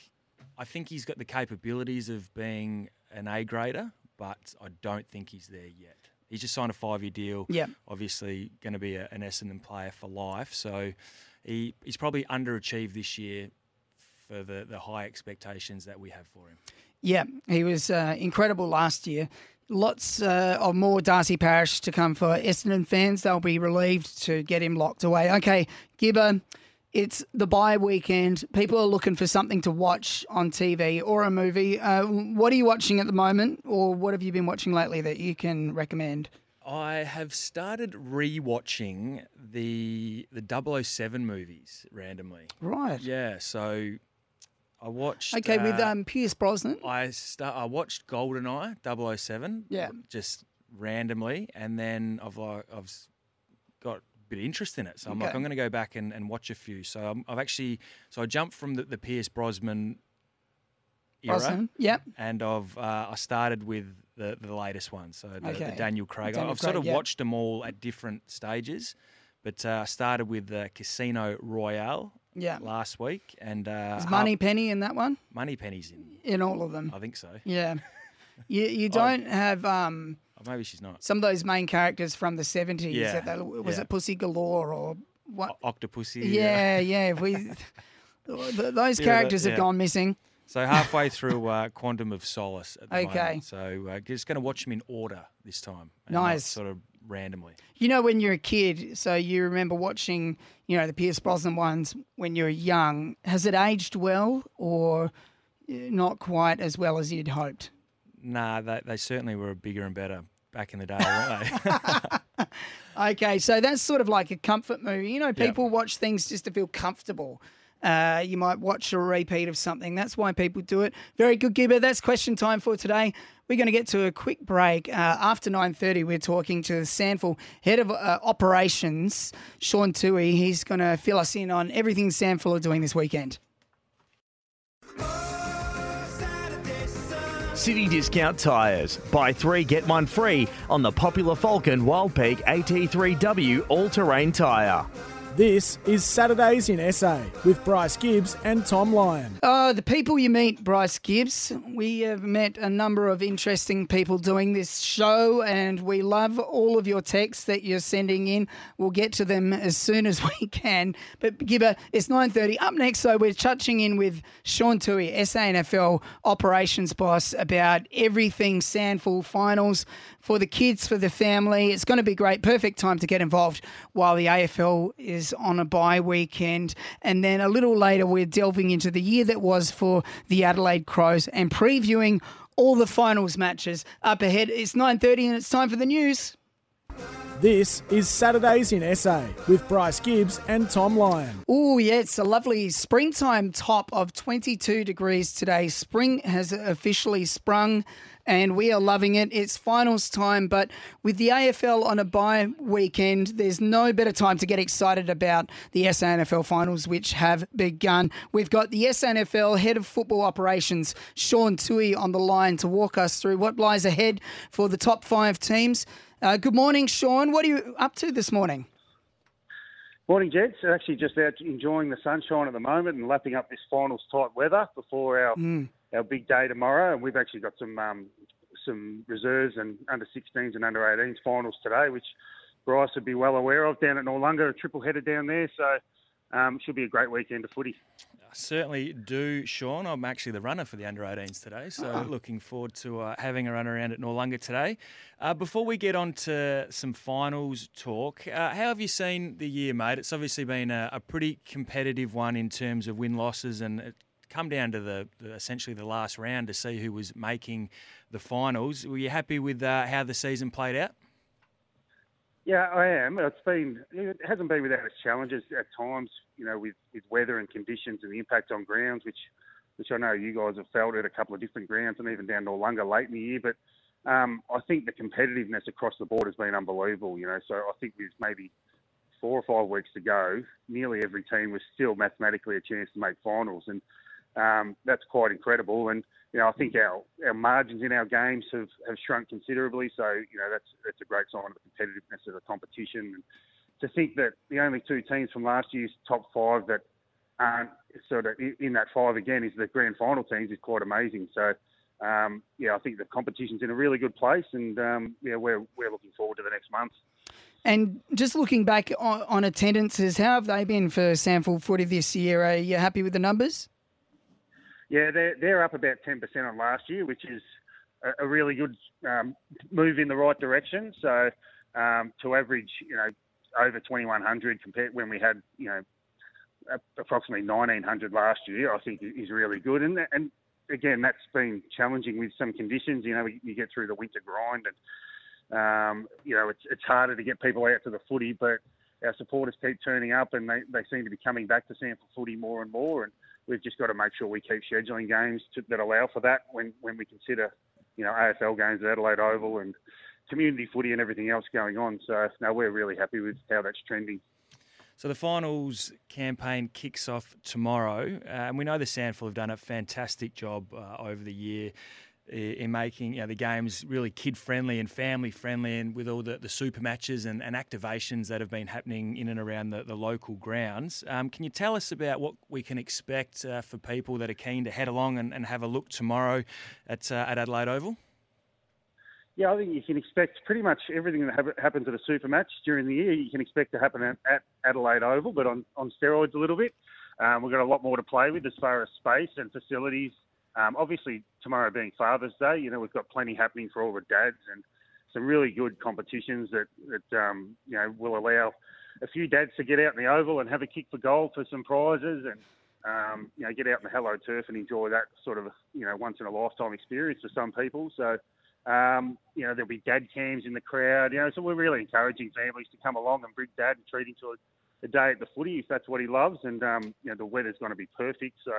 I think he's got the capabilities of being an A grader, but I don't think he's there yet. He's just signed a five year deal. Yeah. Obviously, going to be a, an Essendon player for life. So he, he's probably underachieved this year for the, the high expectations that we have for him. Yeah, he was uh, incredible last year. Lots uh, of more Darcy Parish to come for Essendon fans. They'll be relieved to get him locked away. Okay, Gibba, it's the bye weekend. People are looking for something to watch on TV or a movie. Uh, what are you watching at the moment, or what have you been watching lately that you can recommend? I have started re-watching the the 007 movies randomly. Right. Yeah. So I watched. Okay, uh, with um, Pierce Brosnan. I start. I watched GoldenEye 007. Yeah. Just randomly, and then I've like I've got a bit of interest in it. So I'm okay. like, I'm going to go back and, and watch a few. So i have actually so I jumped from the, the Pierce Brosnan era. Brosnan. Yep. And I've uh, I started with the the latest one. So the, okay. the Daniel Craig. Daniel I've Craig, sort of yep. watched them all at different stages. But uh, I started with uh, Casino Royale yeah. last week, and uh, is Moneypenny in that one? Moneypenny's in in all of them. I think so. Yeah, you you don't have um. Oh, maybe she's not. Some of those main characters from the seventies. Yeah. was yeah. it Pussy Galore or what? O- Octopussy. Yeah, yeah. we those characters yeah, have gone missing. So halfway through uh, Quantum of Solace at the okay. moment. So uh, just going to watch them in order this time. Nice. Sort of randomly. You know, when you're a kid, so you remember watching, you know, the Pierce Brosnan ones when you were young. Has it aged well or not quite as well as you'd hoped? Nah, they, they certainly were bigger and better back in the day, weren't they? okay, so that's sort of like a comfort movie. You know, people yep. watch things just to feel comfortable. Uh, you might watch a repeat of something. That's why people do it. Very good, Gibba. That's question time for today. We're going to get to a quick break. Uh, after 9.30, we're talking to SANFL Head of uh, Operations, Sean Toohey. He's going to fill us in on everything SANFL are doing this weekend. City Discount Tyres. Buy three, get one free on the popular Falcon Wildpeak AT3W all-terrain tyre. This is Saturdays in SA with Bryce Gibbs and Tom Lyon. Oh, the people you meet, Bryce Gibbs. We have met a number of interesting people doing this show, and we love all of your texts that you're sending in. We'll get to them as soon as we can. But Gibba, it's 9.30. Up next, though, we're touching in with Sean Toohey, SANFL operations boss, about everything SANFL finals for the kids, for the family. It's going to be great. Perfect time to get involved while the AFL is on a bye weekend. And then a little later, we're delving into the year that was for the Adelaide Crows and previewing all the finals matches up ahead. It's 9.30 and it's time for the news. This is Saturdays in SA with Bryce Gibbs and Tom Lyon. Oh, yeah, it's a lovely springtime top of 22 degrees today. Spring has officially sprung and we are loving it. It's finals time, but with the AFL on a bye weekend, there's no better time to get excited about the SANFL finals, which have begun. We've got the SANFL head of football operations, Sean Toohey, on the line to walk us through what lies ahead for the top five teams. Uh, good morning, Sean. What are you up to this morning? Morning, gents. Actually, just out enjoying the sunshine at the moment and lapping up this finals type weather before our mm. Our big day tomorrow, and we've actually got some um, some reserves and under 16s and under 18s finals today, which Bryce would be well aware of down at Noarlunga, a triple header down there. So um, should be a great weekend of footy. I certainly do, Sean. I'm actually the runner for the under 18s today, so Oh. looking forward to uh, having a run around at Noarlunga today. Uh, before we get on to some finals talk, uh, how have you seen the year, mate? It's obviously been a, a pretty competitive one in terms of win losses, and come down to the, the essentially the last round to see who was making the finals. Were you happy with uh, how the season played out? Yeah, I am. It's been it hasn't been without its challenges at times, you know, with, with weather and conditions and the impact on grounds, which which I know you guys have felt at a couple of different grounds and even down to Noarlunga late in the year. But um, I think the competitiveness across the board has been unbelievable. You know, so I think with maybe four or five weeks to go, nearly every team was still mathematically a chance to make finals, and um, that's quite incredible. And you know, I think our, our margins in our games have, have shrunk considerably. So you know, that's that's a great sign of the competitiveness of the competition. And to think that the only two teams from last year's top five that aren't sort of in- that five again is the grand final teams is quite amazing. So. Um, yeah, I think the competition's in a really good place, and um, yeah, we're we're looking forward to the next month. And just looking back on, on attendances, how have they been for SANFL footy this year? Are you happy with the numbers? Yeah, they're they're up about ten percent on last year, which is a, a really good um, move in the right direction. So um, to average, you know, over twenty one hundred compared when we had, you know, approximately nineteen hundred last year, I think is really good. And and again, that's been challenging with some conditions. You know, you get through the winter grind, and um, you know, it's it's harder to get people out to the footy, but our supporters keep turning up, and they, they seem to be coming back to SANFL footy more and more. And we've just got to make sure we keep scheduling games to, that allow for that when, when we consider, you know, AFL games at Adelaide Oval and community footy and everything else going on. So no, we're really happy with how that's trending. So the finals campaign kicks off tomorrow, uh, and we know the SANFL have done a fantastic job uh, over the year in making you know, the games really kid friendly and family friendly, and with all the, the super matches and, and activations that have been happening in and around the, the local grounds. Um, can you tell us about what we can expect uh, for people that are keen to head along and, and have a look tomorrow at, uh, at Adelaide Oval? Yeah, I think you can expect pretty much everything that happens at a super match during the year. You can expect to happen at, Adelaide Oval, but on, on steroids a little bit. Um, we've got a lot more to play with as far as space and facilities. Um, obviously, tomorrow being Father's Day, you know we've got plenty happening for all the dads and some really good competitions that that um, you know will allow a few dads to get out in the oval and have a kick for goal for some prizes and um, you know get out in the hello turf and enjoy that sort of you know once in a lifetime experience for some people. So um, you know, there'll be dad cams in the crowd. You know, so we're really encouraging families to come along and bring dad and treat him to a, a day at the footy if that's what he loves. And um, you know, the weather's going to be perfect, so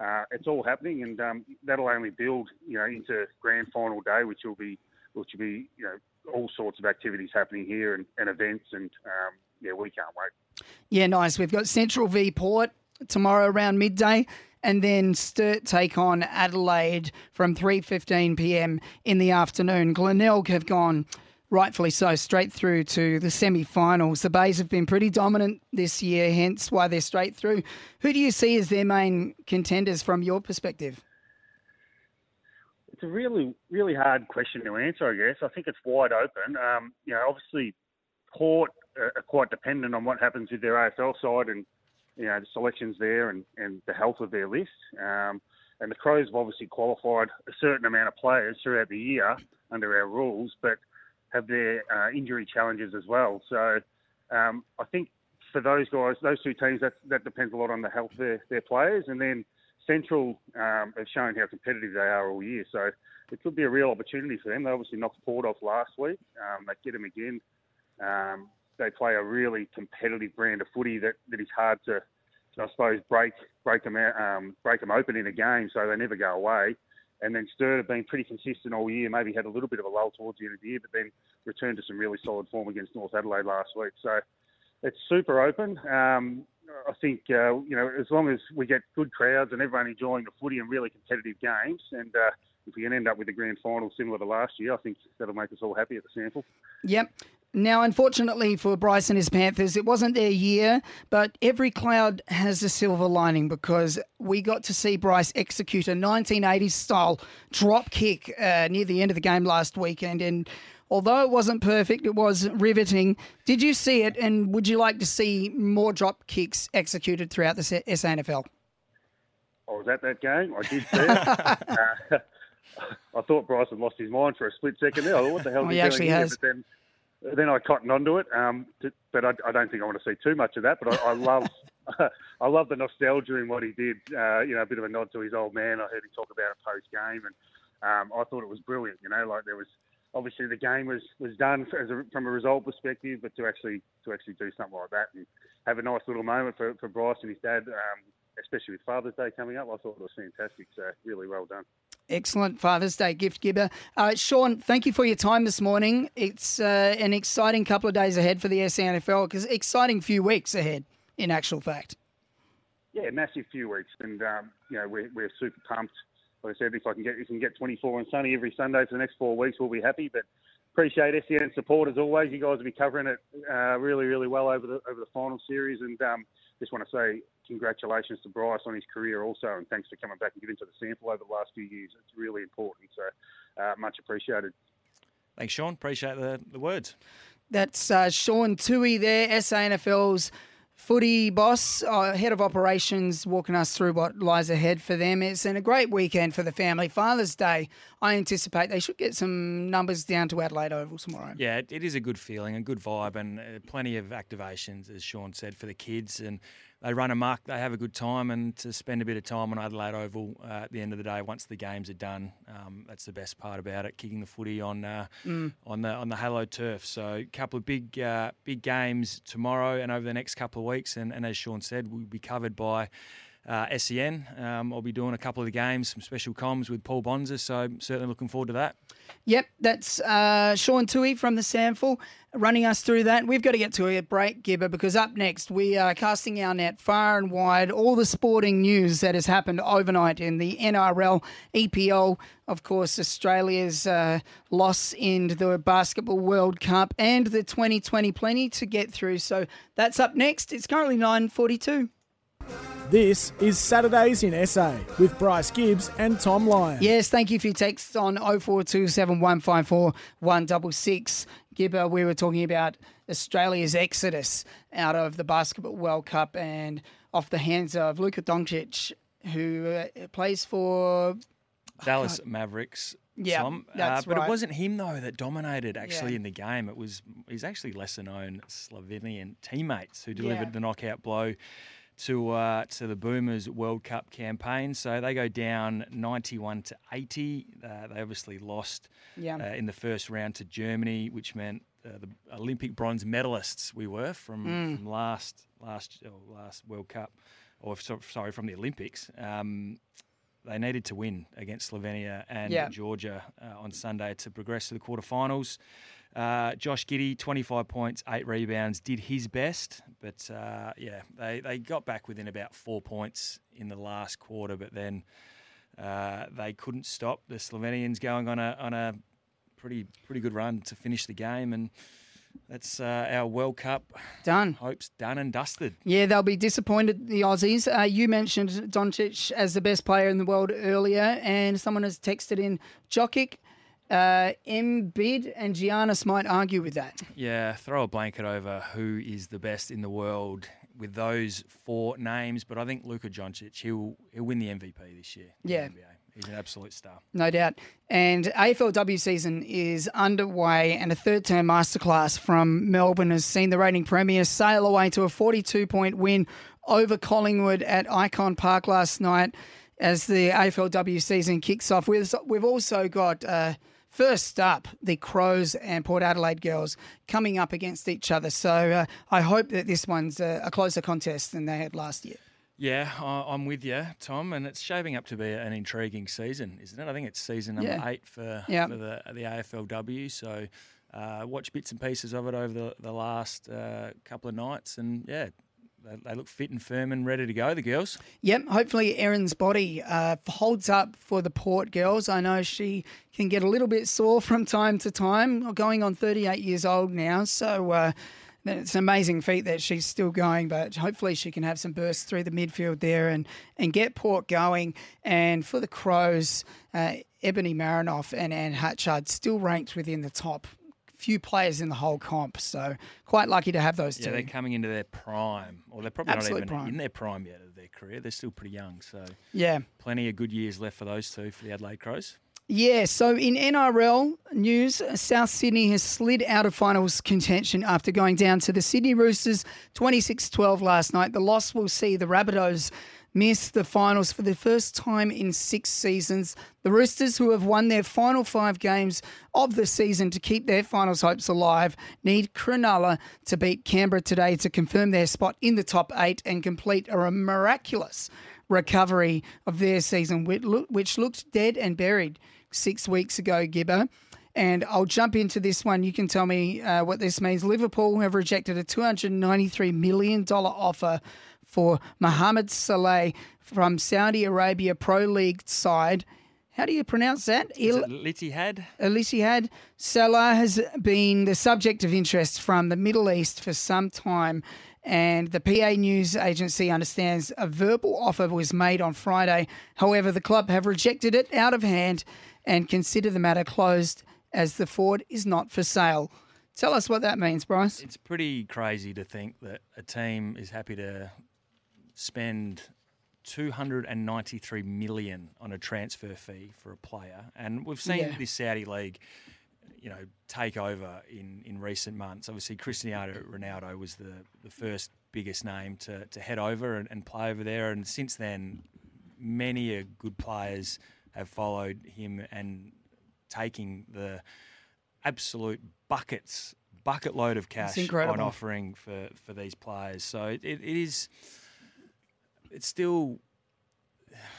uh, it's all happening, and um, that'll only build, you know, into grand final day, which will be, which will be, you know, all sorts of activities happening here and, and events, and um, yeah, we can't wait. Yeah, nice. We've got Central v Port tomorrow around midday, and then Sturt take on Adelaide from 3:15 p.m. in the afternoon. Glenelg have gone rightfully so straight through to the semi-finals. The Bays have been pretty dominant this year, hence why they're straight through. Who do you see as their main contenders from your perspective? It's a really, really hard question to answer, I guess. I think it's wide open. Um, you know, obviously, Port are quite dependent on what happens with their AFL side and, you know, the selections there and, and the health of their list. Um, and the Crows have obviously qualified a certain amount of players throughout the year under our rules, but have their uh, injury challenges as well. So um, I think for those guys, those two teams, that, that depends a lot on the health of their, their players. And then Central um, have shown how competitive they are all year. So it could be a real opportunity for them. They obviously knocked Port off last week. Um, they get them again. Um, they play a really competitive brand of footy that, that is hard to, I suppose, break break them out, um, break them open in a game, so they never go away. And then Sturt have been pretty consistent all year. Maybe had a little bit of a lull towards the end of the year, but then returned to some really solid form against North Adelaide last week. So it's super open. Um, I think uh, you know as long as we get good crowds and everyone enjoying the footy and really competitive games, and uh, if we can end up with a grand final similar to last year, I think that'll make us all happy at the SANFL. Yep. Now, unfortunately for Bryce and his Panthers, it wasn't their year, but every cloud has a silver lining because we got to see Bryce execute a 1980s style drop kick uh, near the end of the game last weekend. And although it wasn't perfect, it was riveting. Did you see it? And would you like to see more drop kicks executed throughout the SANFL? I was at that game. I did see it. uh, I thought Bryce had lost his mind for a split second there. I thought, what the hell well, he, he actually has. Here? But then then I cottoned onto it. Um, to, but I, I, don't think I want to see too much of that. But I, I love, I love the nostalgia in what he did. Uh, you know, a bit of a nod to his old man. I heard him talk about it post game, and um, I thought it was brilliant. You know, like there was obviously the game was was done a, from a result perspective, but to actually to actually do something like that and have a nice little moment for, for Bryce and his dad. Um, especially with Father's Day coming up, I thought it was fantastic. So really well done. Excellent Father's Day gift giver. Uh, Sean, thank you for your time this morning. It's uh, an exciting couple of days ahead for the SANFL because exciting few weeks ahead, in actual fact. Yeah, massive few weeks, and um, you know we're, we're super pumped. Like I said, if I can get if can get 24 and sunny every Sunday for the next four weeks, we'll be happy. But appreciate SEN support as always. You guys will be covering it uh, really, really well over the over the final series, and um, just want to say congratulations to Bryce on his career also, and thanks for coming back and giving to the SANFL over the last few years. It's really important, so uh, much appreciated. Thanks, Sean. Appreciate the, the words. That's uh, Sean Toohey there, SANFL's footy boss, uh, head of operations, walking us through what lies ahead for them. It's been a great weekend for the family. Father's Day, I anticipate they should get some numbers down to Adelaide Oval tomorrow. Yeah, it, it is a good feeling, a good vibe, and uh, plenty of activations, as Sean said, for the kids. And they run amok, they have a good time, and to spend a bit of time on Adelaide Oval uh, at the end of the day, once the games are done, um, that's the best part about it. Kicking the footy on uh, Mm. on the on the Halo turf. So a couple of big uh, big games tomorrow and over the next couple of weeks, and, and as Sean said, we'll be covered by. Uh, SEN. Um, I'll be doing a couple of the games, some special comms with Paul Bonza, so certainly looking forward to that. Yep, that's uh, Sean Toohey from the SANFL running us through that. We've got to get to a break, Gibba, because up next we are casting our net far and wide. All the sporting news that has happened overnight in the NRL, EPL, of course, Australia's uh, loss in the Basketball World Cup, and the 2020 plenty to get through. So that's up next. It's currently 9:42. This is Saturdays in SA with Bryce Gibbs and Tom Lyon. Yes, thank you for your text on 0427154166. Gibba, we were talking about Australia's exodus out of the Basketball World Cup and off the hands of Luka Doncic, who uh, plays for Dallas Mavericks. Yeah, Tom. that's uh, but right. it wasn't him though that dominated actually Yeah. in the game. It was his actually lesser known Slovenian teammates who delivered Yeah. the knockout blow to uh, to the Boomers World Cup campaign. So they go down ninety one to eighty. Uh, they obviously lost Yeah. uh, in the first round to Germany, which meant uh, the Olympic bronze medalists we were from, Mm. from last last oh, last World Cup, or so- sorry from the Olympics. Um, they needed to win against Slovenia and Yeah. Georgia uh, on Sunday to progress to the quarterfinals. Uh, Josh Giddey, 25 points, eight rebounds, did his best, but uh, yeah, they, they got back within about four points in the last quarter, but then uh, they couldn't stop the Slovenians going on a on a pretty pretty good run to finish the game, and that's uh, our World Cup Done. hopes done and dusted. Yeah, they'll be disappointed, the Aussies. Uh, you mentioned Doncic as the best player in the world earlier, and someone has texted in Jokic, uh, Embiid, and Giannis might argue with that. Yeah, throw a blanket over who is the best in the world with those four names, but I think Luka Doncic he'll he'll win the MVP this year. Yeah. NBA. he's an absolute star. No doubt. And AFLW season is underway, and a third term masterclass from Melbourne has seen the reigning premier sail away to a 42 point win over Collingwood at Icon Park last night as the AFLW season kicks off. We've, we've also got. Uh, First up, the Crows and Port Adelaide girls coming up against each other. So uh, I hope that this one's a, a closer contest than they had last year. Yeah, I'm with you, Tom, and it's shaping up to be an intriguing season, isn't it? I think it's season number Yeah. eight for, Yeah. for the the AFLW. So uh, watch bits and pieces of it over the the last uh, couple of nights, and yeah, they, look fit and firm and ready to go. The girls. Yep, hopefully Erin's body uh, holds up for the Port girls. I know she can get a little bit sore from time to time, going on 38 years old now. So uh, it's an amazing feat that she's still going, but hopefully she can have some bursts through the midfield there and, and get Port going. And for the Crows, uh, Ebony Marinoff and Anne Hatchard still ranked within the top few players in the whole comp. So quite lucky to have those Yeah, two. they're coming into their prime, or they're probably Absolute not even prime. in their prime yet of their career. They're still pretty young, so Yeah. plenty of good years left for those two for the Adelaide Crows. Yeah, so in NRL news, South Sydney has slid out of finals contention after going down to the Sydney Roosters 26 12 last night. The loss will see the Rabbitohs miss the finals for the first time in six seasons. The Roosters, who have won their final five games of the season to keep their finals hopes alive, need Cronulla to beat Canberra today to confirm their spot in the top eight and complete a miraculous recovery of their season, which which looked dead and buried six weeks ago, Gibba. And I'll jump into this one. You can tell me uh, what this means. Liverpool have rejected a $293 million offer for Mohamed Salah from Saudi Arabia Pro League side. How do you pronounce that? Il- it Litty had? Alicia had. Salah has been the subject of interest from the Middle East for some time, and the PA news agency understands a verbal offer was made on Friday. However, the club have rejected it out of hand and consider the matter closed as the Ford is not for sale. Tell us what that means, Bryce. It's pretty crazy to think that a team is happy to spend 293 million on a transfer fee for a player, and we've seen Yeah. this Saudi league, you know, take over in, in recent months. Obviously, Cristiano Ronaldo was the, the first biggest name to, to head over and, and play over there, and since then, many a good players have followed him and taking the absolute buckets bucket load of cash on offering for, for these players. So it, it is it's still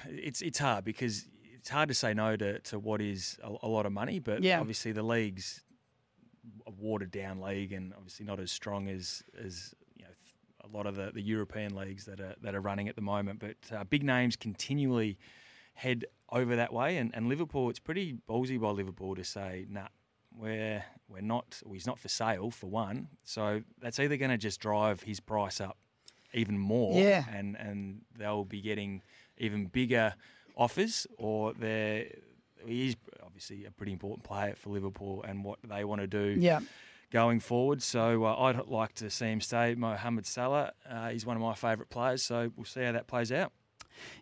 it's it's hard because it's hard to say no to, to what is a, a lot of money, but Yeah. obviously the league's a watered down league and obviously not as strong as as you know a lot of the, the European leagues that are that are running at the moment. But uh, big names continually head over that way, and, and Liverpool. It's pretty ballsy by Liverpool to say, nah, we're we're not. Well, he's not for sale for one. So that's either going to just drive his price up even more, Yeah. and and they'll be getting even bigger offers, or they're he is obviously a pretty important player for Liverpool and what they want to do Yeah. going forward. So uh, I'd like to see him stay. Mohamed Salah, uh, he's one of my favourite players. So we'll see how that plays out.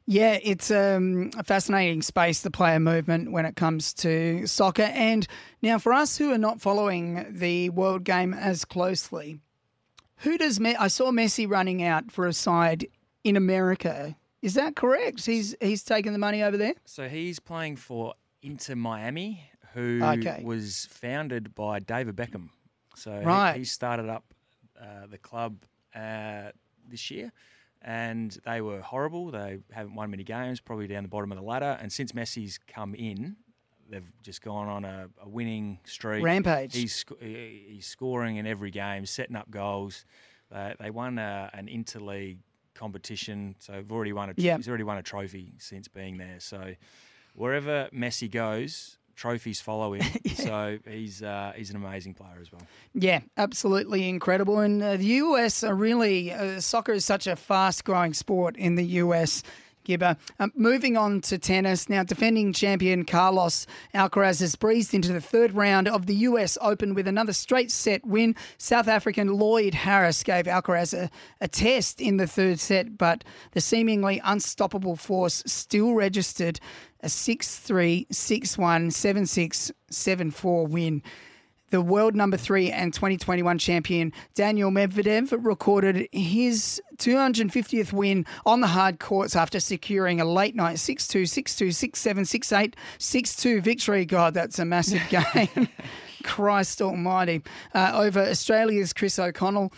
Yeah, it's um, a fascinating space, the player movement, when it comes to soccer. And now, for us who are not following the world game as closely, who does Me- I saw Messi running out for a side in America? Is that correct? He's he's taking the money over there. So he's playing for Inter Miami, who Okay. was founded by David Beckham. So he- he, started up uh, the club uh, this year, and they were horrible. They haven't won many games, probably down the bottom of the ladder. And since Messi's come in, they've just gone on a, a winning streak. Rampage. He's he's scoring in every game, setting up goals. Uh, they won uh, an interleague competition, so they've already won a. tr- Yep. He's already won a trophy since being there. So wherever Messi goes, trophies follow him. So he's uh, he's an amazing player as well. Yeah, absolutely incredible. And uh, the US are really, uh, soccer is such a fast growing sport in the US. Gibba. Um, moving on to tennis. Now, defending champion Carlos Alcaraz has breezed into the third round of the US Open with another straight set win. South African Lloyd Harris gave Alcaraz a, a test in the third set, but the seemingly unstoppable force still registered a 6 3, 6 1, 7 6, 7 4 win. The world number three and 2021 champion Daniel Medvedev recorded his 250th win on the hard courts after securing a late night 6 2, 6 2, 6 7, 6 8, 6 2 victory. God, that's a massive game. Christ almighty. Uh, over Australia's Chris O'Connell.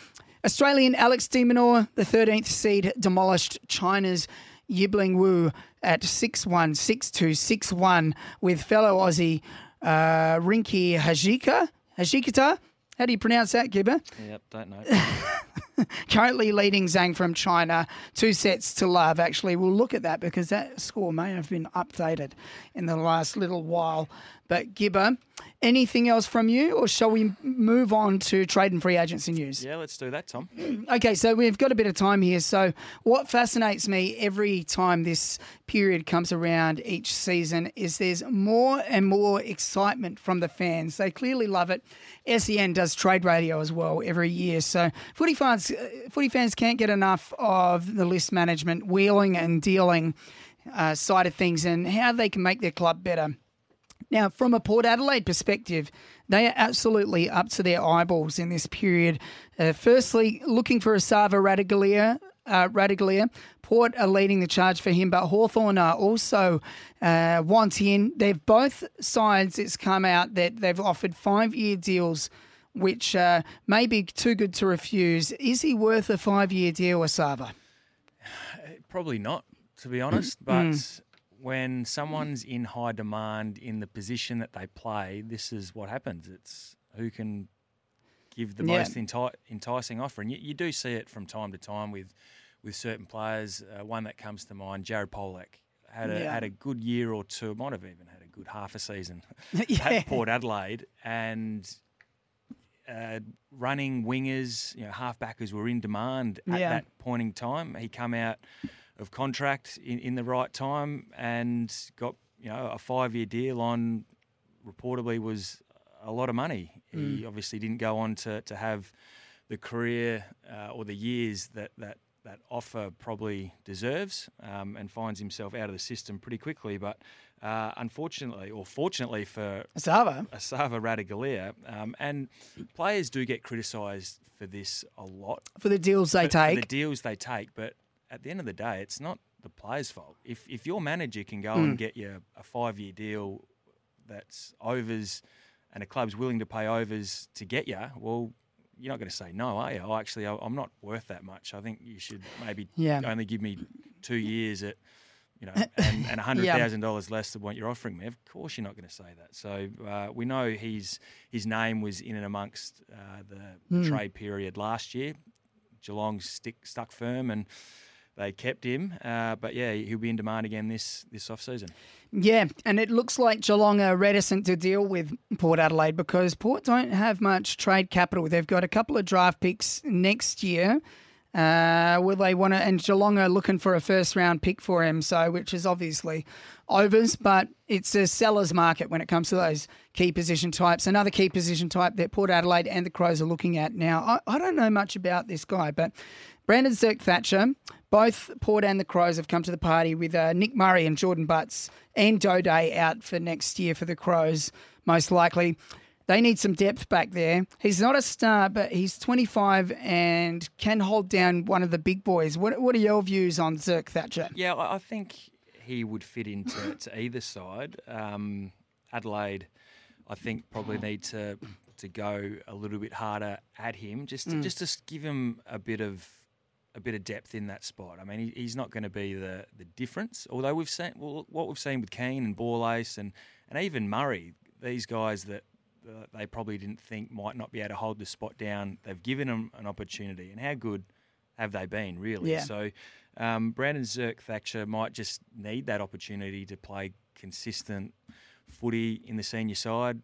Australian Alex de Minaur, the 13th seed, demolished China's Yibing Wu at 6 1, 6 2, 6 1 with fellow Aussie uh, Rinky Hajika. Hajikata? How do you pronounce that, Gibba? Yep, don't know. currently leading Zhang from China, two sets to love. Actually, we'll look at that because that score may have been updated in the last little while. But Gibba, anything else from you, or shall we move on to trade and free agency news? Yeah, let's do that, Tom. Okay, so we've got a bit of time here. So, what fascinates me every time this period comes around each season is there's more and more excitement from the fans. They clearly love it. SEN does trade radio as well every year. So, footy fans, uh, footy fans can't get enough of the list management, wheeling and dealing uh, side of things, and how they can make their club better. Now, from a Port Adelaide perspective, they are absolutely up to their eyeballs in this period. Uh, firstly, looking for Esava Ratugolea. Uh, Ratugolea. Port are leading the charge for him, but Hawthorn are also uh, want in. They've both sides, it's come out that they've offered five year deals, which uh, may be too good to refuse. Is he worth a five year deal, Esava? Probably not, to be honest, but when someone's in high demand in the position that they play, this is what happens. It's who can give the Yeah. most enti- enticing offer, and you, you do see it from time to time with with certain players. Uh, one that comes to mind, Jared Polec, had a Yeah. had a good year or two. Might have even had a good half a season Yeah. at Port Adelaide, and. Uh, running wingers, you know, halfbackers were in demand at Yeah. that point in time. He come out of contract in, in the right time and got you know a five year deal on reportedly was a lot of money. He Mm. obviously didn't go on to, to have the career uh, or the years that, that that offer probably deserves um, and finds himself out of the system pretty quickly. But uh, unfortunately, or fortunately for Esava. Esava Ratugolea, um, and players do get criticised for this a lot For the deals they for- for the take. deals they take. But at the end of the day, it's not the player's fault. If if your manager can go Mm. and get you a five year deal that's overs, and a club's willing to pay overs to get you, well. You're not going to say no, are you? Oh, actually, I- I'm not worth that much. I think you should maybe Yeah. only give me two years at, you know, and, and hundred thousand dollars less than what you're offering me. Of course, you're not going to say that. So uh, we know his his name was in and amongst uh, the Mm. trade period last year. Geelong stick stuck firm and they kept him. Uh, but yeah, he'll be in demand again this this off season. Yeah, and it looks like Geelong are reticent to deal with Port Adelaide because Port don't have much trade capital. They've got a couple of draft picks next year. Uh, will they want to? And Geelong are looking for a first round pick for him, so which is obviously overs, but it's a seller's market when it comes to those key position types. Another key position type that Port Adelaide and the Crows are looking at now. I, I don't know much about this guy, but Brandon Zerk Thatcher, both Port and the Crows have come to the party with uh, Nick Murray and Jordan Butts and Doedee out for next year for the Crows, most likely. They need some depth back there. He's not a star, but he's 25 and can hold down one of the big boys. What, what are your views on Zerk Thatcher? Yeah, I I think he would fit into to either side. Um, Adelaide, I think, probably need to to go a little bit harder at him, just to, Mm. just to give him a bit of a bit of depth in that spot. I mean, he, he's not going to be the the difference. Although we've seen well, what we've seen with Keane and Borlase and and even Murray, these guys that. Uh, they probably didn't think might not be able to hold the spot down. They've given them an opportunity, and how good have they been, really? Yeah. So, um, Brandon Zerk Thatcher might just need that opportunity to play consistent footy in the senior side.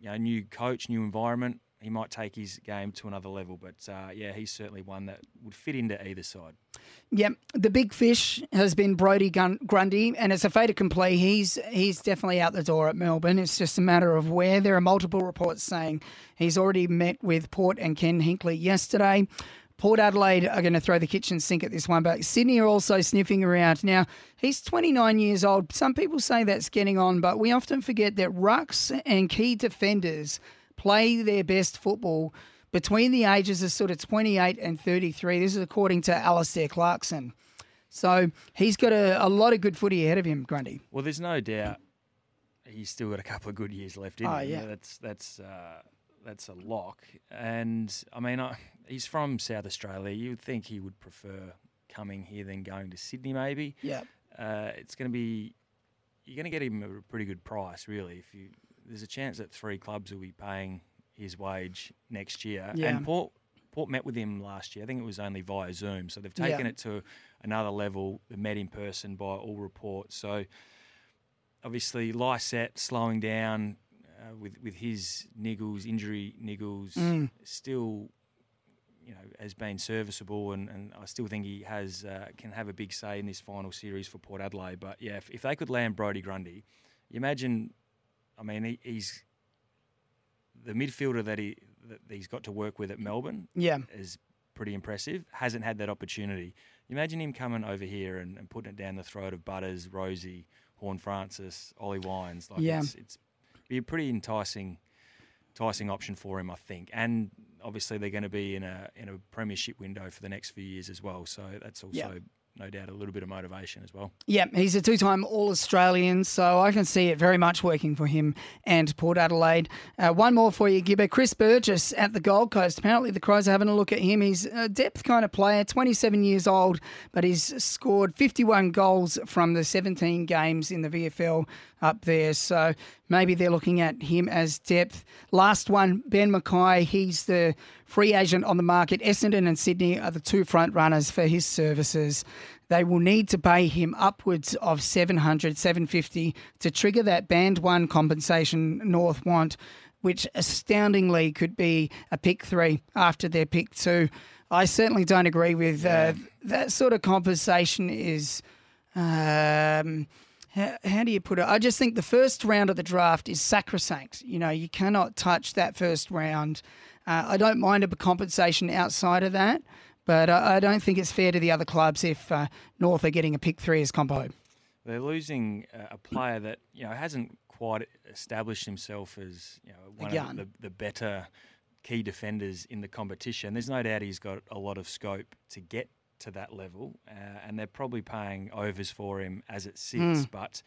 You know, new coach, new environment. He might take his game to another level, but uh, yeah, he's certainly one that would fit into either side. Yep, the big fish has been Brody Gun- Grundy, and it's a fait accompli. He's he's definitely out the door at Melbourne. It's just a matter of where. There are multiple reports saying he's already met with Port and Ken Hinkley yesterday. Port Adelaide are going to throw the kitchen sink at this one, but Sydney are also sniffing around. Now, he's 29 years old. Some people say that's getting on, but we often forget that rucks and key defenders play their best football between the ages of sort of 28 and 33. This is according to Alastair Clarkson. So he's got a, a lot of good footy ahead of him, Grundy. Well, there's no doubt he's still got a couple of good years left in Oh, him. yeah. That's that's uh, that's a lock. And I mean, I, he's from South Australia. You would think he would prefer coming here than going to Sydney, maybe. Yeah. Uh, it's going to be you're going to get him a pretty good price, really. If you there's a chance that three clubs will be paying his wage next year, Yeah. and Port Port met with him last year. I think it was only via Zoom. So they've taken Yeah. it to another level. They met in person by all reports. So obviously, Lycett slowing down uh, with with his niggles, injury niggles, Mm. still. You know, has been serviceable, and, and I still think he has uh, can have a big say in this final series for Port Adelaide. But yeah, if, if they could land Brody Grundy, you imagine. I mean, he, he's the midfielder that he that he's got to work with at Melbourne. Yeah. is pretty impressive. Hasn't had that opportunity. Imagine him coming over here and, and putting it down the throat of Butters, Rozee, Horn Francis, Ollie Wines. Like Yeah. it's, it's be a pretty enticing, enticing option for him, I think. And obviously they're going to be in a in a premiership window for the next few years as well. So that's also Yeah. No doubt a little bit of motivation as well. Yeah, he's a two time All Australian, so I can see it very much working for him and Port Adelaide. Uh, one more for you, Gibba. Chris Burgess at the Gold Coast. Apparently, the Crows are having a look at him. He's a depth kind of player, 27 years old, but he's scored 51 goals from the 17 games in the VFL up there. So maybe they're looking at him as depth. Last one, Ben McKay. He's the free agent on the market. Essendon and Sydney are the two front runners for his services. They will need to pay him upwards of 700, 750 to trigger that band one compensation North want, which astoundingly could be a pick three after their pick two. I certainly don't agree with uh, that sort of compensation is. Um, how, how do you put it? I just think the first round of the draft is sacrosanct. You know, you cannot touch that first round. Uh, I don't mind a compensation outside of that, but I, I don't think it's fair to the other clubs if uh, North are getting a pick three as compo. They're losing uh, a player that you know hasn't quite established himself as you know one of the, the better key defenders in the competition. There's no doubt he's got a lot of scope to get to that level, uh, and they're probably paying overs for him as it sits. Mm. But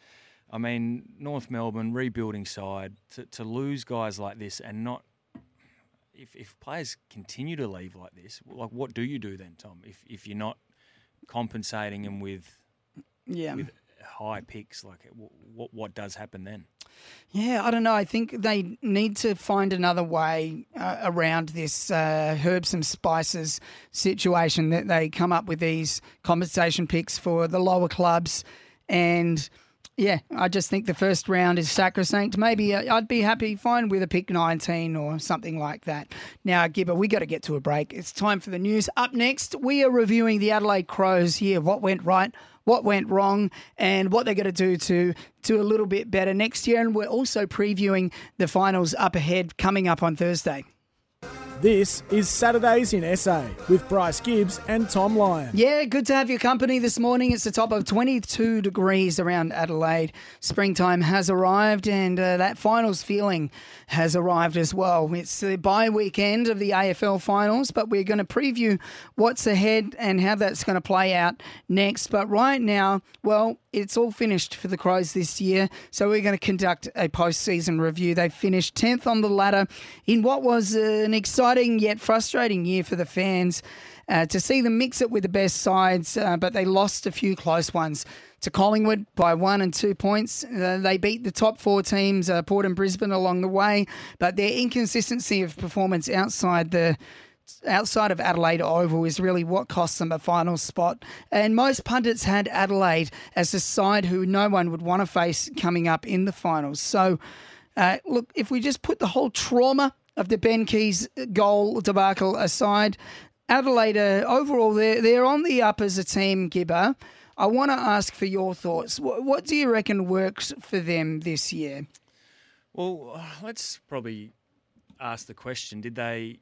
I mean, North Melbourne rebuilding side to, to lose guys like this and not. If, if players continue to leave like this, like what do you do then, Tom? If if you're not compensating them with Yeah. with high picks, like what what does happen then? Yeah, I don't know. I think they need to find another way uh, around this uh, herbs and spices situation that they come up with these compensation picks for the lower clubs. And yeah, I just think the first round is sacrosanct. Maybe uh, I'd be happy fine with a pick 19 or something like that. Now, Gibba, we got to get to a break. It's time for the news. Up next, we are reviewing the Adelaide Crows here. What went right, what went wrong, and what they're going to do to do a little bit better next year. And we're also previewing the finals up ahead coming up on Thursday. This is Saturdays in SA with Bryce Gibbs and Tom Lyon. Yeah, good to have your company this morning. It's the top of 22 degrees around Adelaide. Springtime has arrived, and uh, that finals feeling has arrived as well. It's the bye weekend of the AFL finals, but we're going to preview what's ahead and how that's going to play out next. But right now, well, it's all finished for the Crows this year, so we're going to conduct a postseason review. They finished 10th on the ladder in what was an exciting yet frustrating year for the fans. Uh, to see them mix it with the best sides, uh, but they lost a few close ones to Collingwood by one and two points. Uh, they beat the top four teams, uh, Port and Brisbane, along the way, but their inconsistency of performance outside the outside of Adelaide Oval is really what cost them a final spot. And most pundits had Adelaide as the side who no one would want to face coming up in the finals. So, uh, look, if we just put the whole trauma of the Ben Keays goal debacle aside, Adelaide uh, overall they're they're on the up as a team. Gibba, I want to ask for your thoughts. What, what do you reckon works for them this year? Well, let's probably ask the question: Did they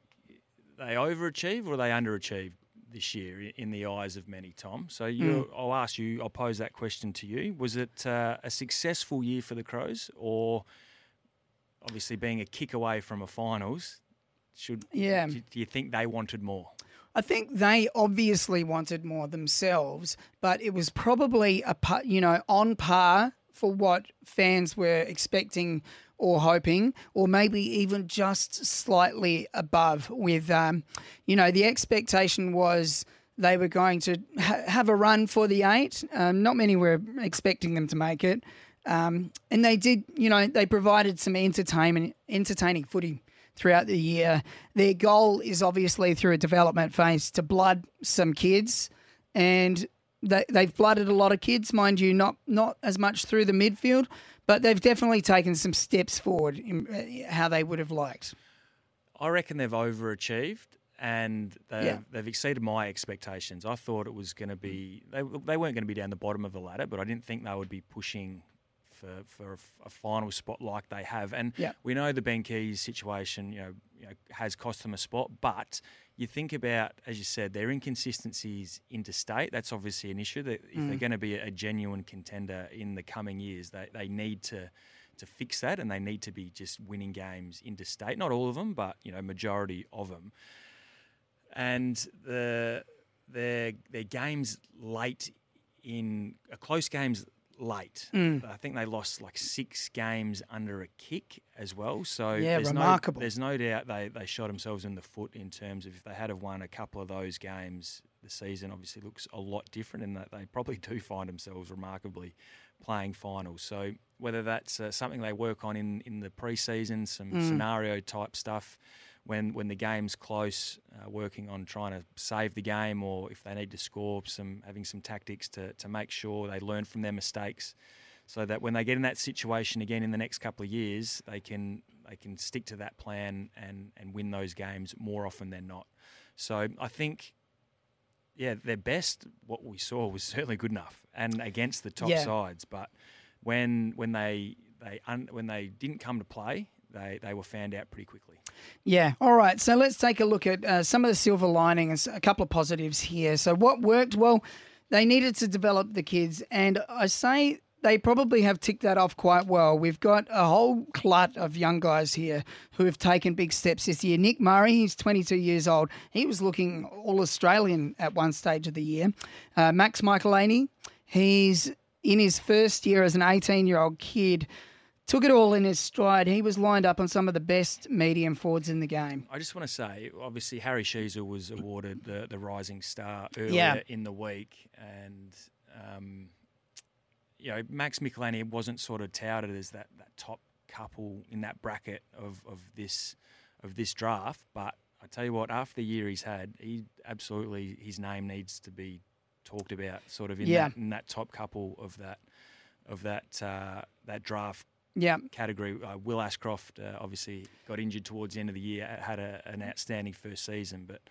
they overachieve or they underachieve this year in the eyes of many? Tom, so you, I'll ask you. I'll pose that question to you. Was it uh, a successful year for the Crows, or obviously being a kick away from a finals? Should Yeah. Do, do you think they wanted more? I think they obviously wanted more themselves, but it was probably a you know on par for what fans were expecting or hoping, or maybe even just slightly above. With um, you know the expectation was they were going to ha- have a run for the eight. Um, not many were expecting them to make it, um, and they did. You know they provided some entertainment, entertaining footy throughout the year. Their goal is obviously through a development phase to blood some kids, and they, they've blooded a lot of kids, mind you, not not as much through the midfield, but they've definitely taken some steps forward in uh, how they would have liked. I reckon they've overachieved and they've, Yeah. they've exceeded my expectations. I thought it was going to be they, they weren't going to be down the bottom of the ladder, but I didn't think they would be pushing for for a, final spot like they have. And Yeah. we know the Ben Keays situation, you know, you know, has cost them a spot, but you think about, as you said, their inconsistencies interstate. That's obviously an issue. That if they're Mm. going to be a genuine contender in the coming years, they, they need to to fix that, and they need to be just winning games interstate. Not all of them, but you know, majority of them. And the their their games late in uh, close games late. Mm. I think they lost like six games under a kick as well. So Yeah, there's remarkable. No, there's no doubt they, they shot themselves in the foot in terms of if they had have won a couple of those games, the season obviously looks a lot different, and that they probably do find themselves remarkably playing finals. So whether that's uh, something they work on in in the preseason, some Mm. scenario type stuff. When, when the game's close, uh, working on trying to save the game, or if they need to score, some having some tactics to, to make sure they learn from their mistakes, so that when they get in that situation again in the next couple of years, they can they can stick to that plan and and win those games more often than not. So I think, yeah, their best what we saw was certainly good enough, and against the top Yeah. sides. But when when they they un, when they didn't come to play, they they were found out pretty quickly. Yeah. All right. So let's take a look at uh, some of the silver linings, a couple of positives here. So, what worked? Well, they needed to develop the kids, and I say they probably have ticked that off quite well. We've got a whole clut of young guys here who have taken big steps this year. Nick Murray, he's 22 years old. He was looking all Australian at one stage of the year. Uh, Max Michalanney, he's in his first year as an 18 year old kid. Took it all in his stride. He was lined up on some of the best medium forwards in the game. I just want to say, obviously, Harry Sheezel was awarded the, the Rising Star earlier Yeah. in the week, and um, you know Max Michalanney wasn't sort of touted as that, that top couple in that bracket of, of this of this draft. But I tell you what, after the year he's had, he absolutely his name needs to be talked about, sort of in Yeah. that in that top couple of that of that uh, that draft Yeah. category. Uh, Will Ashcroft uh, obviously got injured towards the end of the year, had a, an outstanding first season, but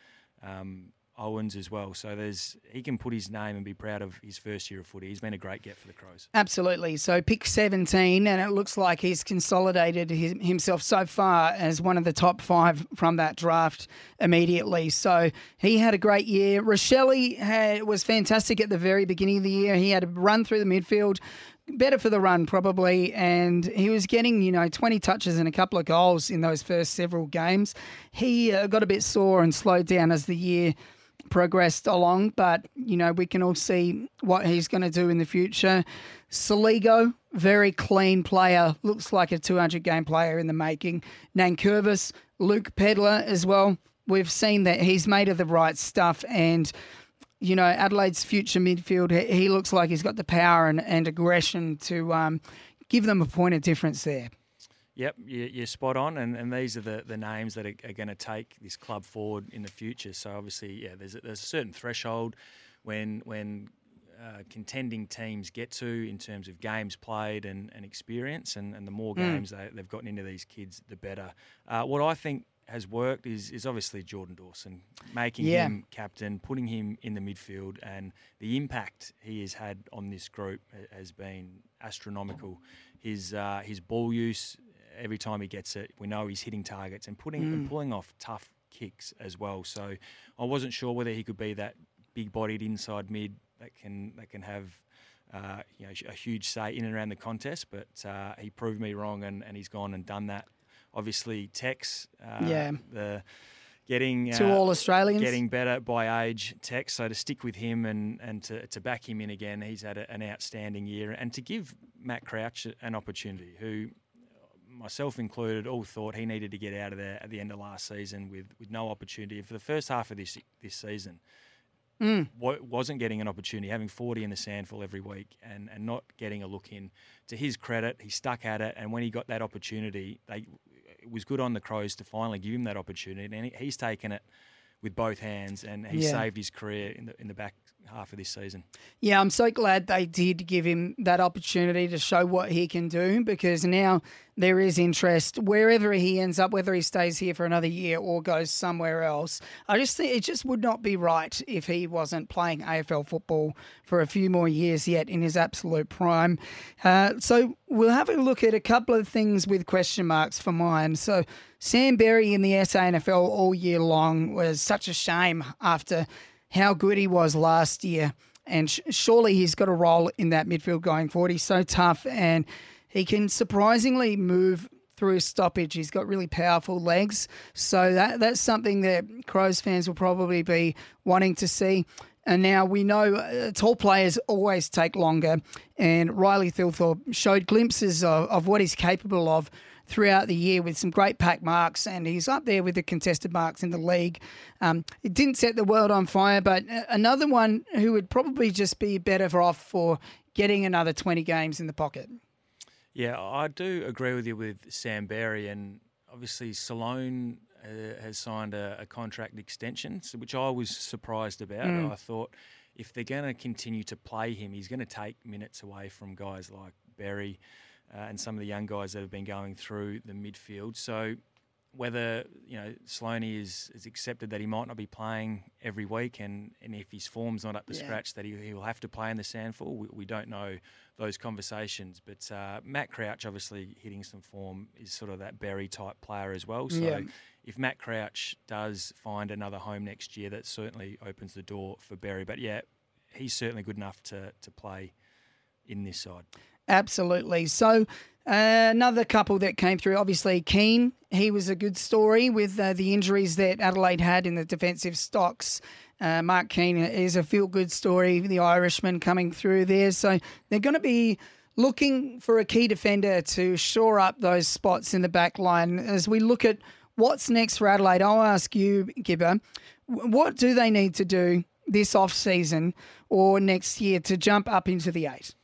um, Owens as well. So there's he can put his name and be proud of his first year of footy. He's been a great get for the Crows. Absolutely. So pick 17, and it looks like he's consolidated his, himself so far as one of the top five from that draft immediately. So he had a great year. Rachele had, was fantastic at the very beginning of the year. He had a run through the midfield. Better for the run, probably. And he was getting, you know, 20 touches and a couple of goals in those first several games. He uh, got a bit sore and slowed down as the year progressed along, but you know we can all see what he's going to do in the future. Soligo, very clean player, looks like a 200 game player in the making. Nankervis, Luke Pedlar as well. We've seen that he's made of the right stuff, and you know Adelaide's future midfield. He looks like he's got the power and, and aggression to um, give them a point of difference there. Yep, you- you're spot on, and, and these are the, the names that are, are going to take this club forward in the future. So obviously, yeah, there's a, there's a certain threshold when when uh, contending teams get to in terms of games played and, and experience, and, and the more Mm. games they, they've gotten into these kids, the better. Uh, what I think has worked is is obviously Jordan Dawson making Yeah. him captain, putting him in the midfield, and the impact he has had on this group has been astronomical. His uh, his ball use every time he gets it, we know he's hitting targets and putting and Mm. pulling off tough kicks as well. So I wasn't sure whether he could be that big-bodied inside mid that can that can have. Uh, you know, a huge say in and around the contest, but uh, he proved me wrong, and, and he's gone and done that. Obviously, Tex, uh, Yeah. the getting Two uh, All-Australians. getting better by age, Tex. So to stick with him and and to, to back him in again, he's had a, an outstanding year, and to give Matt Crouch an opportunity, who myself included, all thought he needed to get out of there at the end of last season with, with no opportunity. For the first half of this this season, Mm. wasn't getting an opportunity, having 40 in the SANFL every week and, and not getting a look in. To his credit, he stuck at it, and when he got that opportunity, they it was good on the Crows to finally give him that opportunity, and he, he's taken it with both hands, and he Yeah. saved his career in the in the back half of this season. Yeah, I'm so glad they did give him that opportunity to show what he can do because now there is interest wherever he ends up, whether he stays here for another year or goes somewhere else. I just think it just would not be right if he wasn't playing AFL football for a few more years yet in his absolute prime. Uh, so we'll have a look at a couple of things with question marks for mine. So Sam Berry in the SANFL all year long was such a shame after how good he was last year. And sh- surely he's got a role in that midfield going forward. He's so tough and he can surprisingly move through stoppage. He's got really powerful legs. So that that's something that Crows fans will probably be wanting to see. And now we know uh, tall players always take longer. And Riley Thilthorpe showed glimpses of, of what he's capable of throughout the year with some great pack marks, and he's up there with the contested marks in the league. Um, it didn't set the world on fire, but uh, another one who would probably just be better off for getting another 20 games in the pocket. Yeah, I do agree with you with Sam Berry, and obviously Sloane uh, has signed a, a contract extension, which I was surprised about. Mm. I thought if they're going to continue to play him, he's going to take minutes away from guys like Berry uh, and some of the young guys that have been going through the midfield. So whether you know Sloaney is, is accepted that he might not be playing every week, and, and if his form's not up to Yeah. scratch, that he, he will have to play in the SANFL. We, we don't know those conversations, but uh, Matt Crouch obviously hitting some form is sort of that Berry type player as well. So Yeah. if Matt Crouch does find another home next year, that certainly opens the door for Berry. But yeah, he's certainly good enough to to play in this side. Absolutely. So, uh, another couple that came through, obviously, Keane. He was a good story with uh, the injuries that Adelaide had in the defensive stocks. Uh, Mark Keane is a feel good story, the Irishman coming through there. So, they're going to be looking for a key defender to shore up those spots in the back line. As we look at what's next for Adelaide, I'll ask you, Gibba, what do they need to do this off season or next year to jump up into the eight?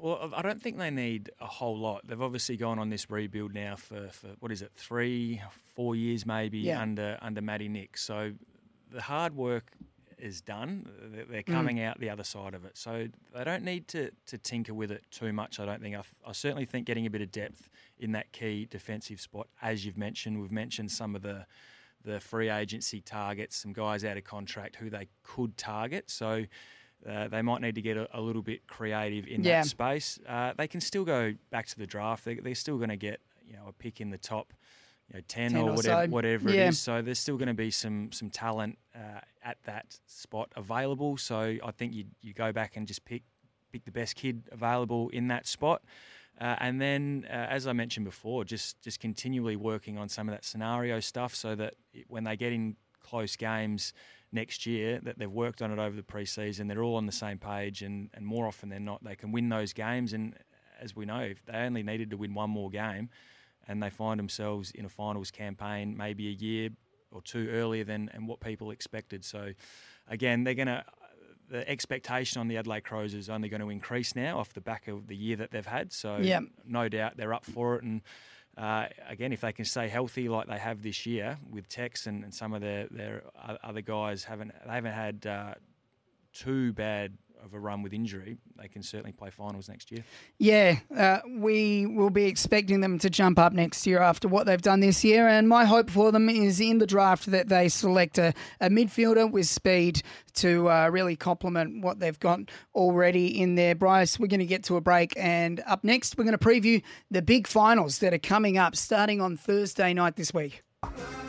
Well, I don't think they need a whole lot. They've obviously gone on this rebuild now for, for what is it, three, four years maybe Yeah. under under Matty Nick. So the hard work is done. They're- They're Mm. coming out the other side of it. So they don't need to, to tinker with it too much. I don't think. I, I certainly think getting a bit of depth in that key defensive spot, as you've mentioned, we've mentioned some of the the free agency targets, some guys out of contract who they could target. So. Uh, they might need to get a, a little bit creative in Yeah. that space. Uh, they can still go back to the draft. They, they're still going to get you know a pick in the top, you know, ten, 10 or or whatever, so. whatever Yeah. it is. So there's still going to be some some talent uh, at that spot available. So I think you you go back and just pick pick the best kid available in that spot. Uh, and then, uh, as I mentioned before, just just continually working on some of that scenario stuff, so that it, when they get in close games next year, that they've worked on it over the preseason, they're all on the same page, and, and more often than not, they can win those games. And as we know, if they only needed to win one more game, and they find themselves in a finals campaign maybe a year or two earlier than and what people expected. So, again, they're going to the expectation on the Adelaide Crows is only going to increase now off the back of the year that they've had. So, Yep. no doubt they're up for it. And uh, again, if they can stay healthy like they have this year with Tex and, and some of their their other guys haven't they haven't had uh, too bad of a run with injury, they can certainly play finals next year. Yeah, uh, we will be expecting them to jump up next year after what they've done this year. And my hope for them is in the draft that they select a, a midfielder with speed to uh, really complement what they've got already in there. Bryce, we're going to get to a break. And up next, we're going to preview the big finals that are coming up starting on Thursday night this week.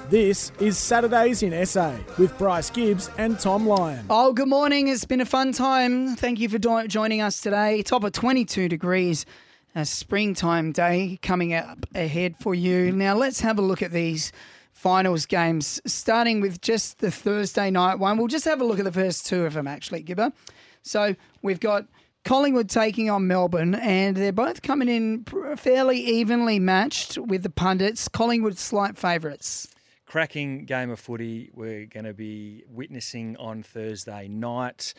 This is Saturdays in SA with Bryce Gibbs and Tom Lyon. Oh, good morning. It's been a fun time. Thank you for do- joining us today. Top of 22 degrees, a springtime day coming up ahead for you. Now, let's have a look at these finals games, starting with just the Thursday night one. We'll just have a look at the first two of them, actually, Gibba. So we've got Collingwood taking on Melbourne, and they're both coming in fairly evenly matched with the pundits. Collingwood slight favourites. Cracking game of footy we're going to be witnessing on Thursday night.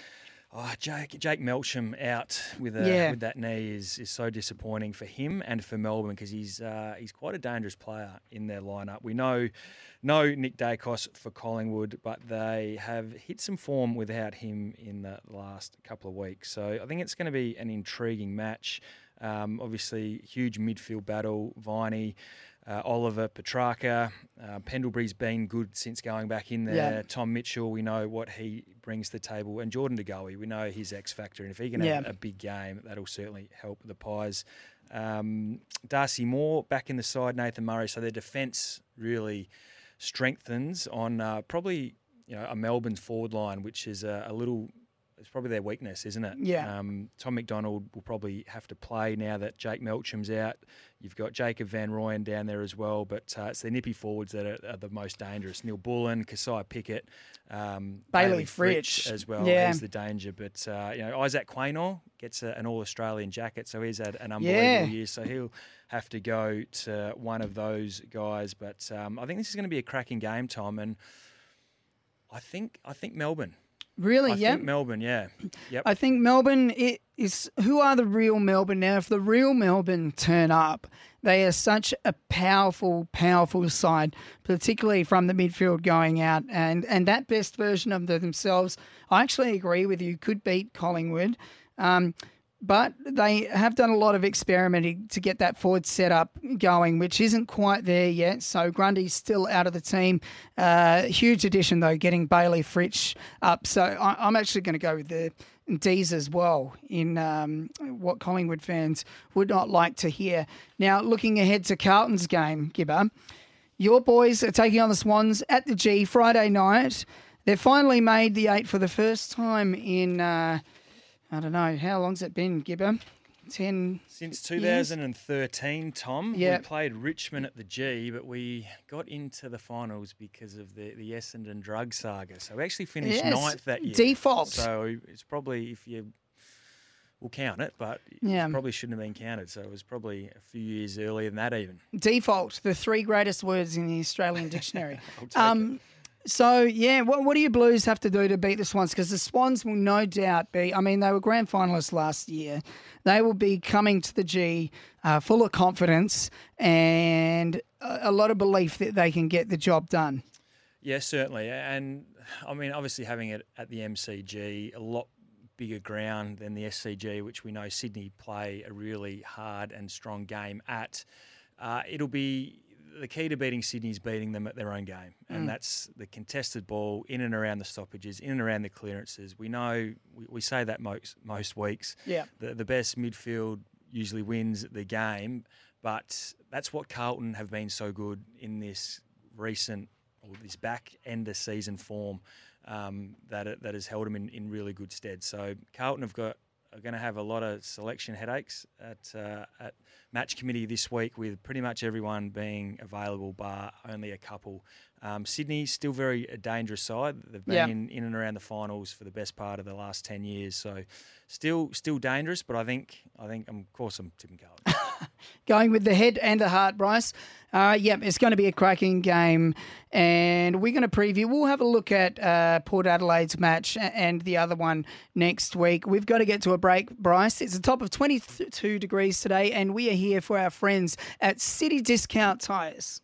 Oh, Jake Jake Melksham out with a, Yeah. with that knee is, is so disappointing for him and for Melbourne because he's uh, he's quite a dangerous player in their lineup. We know no Nick Daicos for Collingwood, but they have hit some form without him in the last couple of weeks. So I think it's going to be an intriguing match. Um, obviously, huge midfield battle. Viney, uh, Oliver, Petrarca. Uh, Pendlebury's been good since going back in there. Yeah. Tom Mitchell, we know what he brings to the table. And Jordan De Goey, we know his X factor. And if he can have a big game, that'll certainly help the Pies. Um, Darcy Moore back in the side, Nathan Murray. So their defence really strengthens on uh, probably you know a Melbourne forward line, which is a, a little. It's probably their weakness, isn't it? Yeah. Um, Tom McDonald will probably have to play now that Jake Melksham's out. You've got Jacob Van Rooyen down there as well, but uh, it's the nippy forwards that are, are the most dangerous. Neil Bullen, Kysaiah Pickett, um, Bailey Fritsch Fritsch. as well. Yeah. He's the danger. But uh, you know, Isaac Quaynor gets a, an All Australian jacket, so he's had an unbelievable Yeah. year. So he'll have to go to one of those guys. But um, I think this is going to be a cracking game, Tom, and I think I think Melbourne. Really? I yeah. think Melbourne. Yeah. Yep. I think Melbourne it is who are the real Melbourne now. If the real Melbourne turn up, they are such a powerful, powerful side, particularly from the midfield going out, and and that best version of themselves. I actually agree with you. Could beat Collingwood. Um, but they have done a lot of experimenting to get that forward setup going, which isn't quite there yet. So Grundy's still out of the team. Uh, huge addition though, getting Bailey Fritsch up. So I, I'm actually going to go with the D's as well in um, what Collingwood fans would not like to hear. Now, looking ahead to Carlton's game, Gibba, your boys are taking on the Swans at the G Friday night. They've finally made the eight for the first time in. Uh, I don't know how long's it been, Gibba? Ten Since years? 2013, Tom, Yep. we played Richmond at the G, but we got into the finals because of the, the Essendon drug saga. So we actually finished Yes, ninth that year. default. So it's probably, if you, we'll count it, but Yeah. it probably shouldn't have been counted. So it was probably a few years earlier than that even. Default, the three greatest words in the Australian dictionary. um, so yeah, what, what do you Blues have to do to beat the Swans? Because the Swans will no doubt be. I mean, they were grand finalists last year. They will be coming to the G uh, full of confidence and a, a lot of belief that they can get the job done. Yeah, certainly. And I mean, obviously having it at the MCG, a lot bigger ground than the SCG, which we know Sydney play a really hard and strong game at. Uh, it'll be the key to beating Sydney is beating them at their own game, and Mm. that's the contested ball in and around the stoppages, in and around the clearances. We know we, we say that most most weeks. Yeah. the the best midfield usually wins the game, but that's what Carlton have been so good in this recent or this back end of season form um, that it, that has held them in, in really good stead. So Carlton have got are going to have a lot of selection headaches at uh, at match committee this week, with pretty much everyone being available, bar only a couple. Um, Sydney still very a dangerous side. They've been Yeah. in, in and around the finals for the best part of the last ten years. So still still dangerous, but I think I think um, of course I'm tipping Carlton. Going with the head and the heart, Bryce. Uh, yep, it's going to be a cracking game, and we're going to preview. We'll have a look at uh, Port Adelaide's match and the other one next week. We've got to get to a break, Bryce. It's a top of 22 degrees today, and we are here for our friends at City Discount Tyres.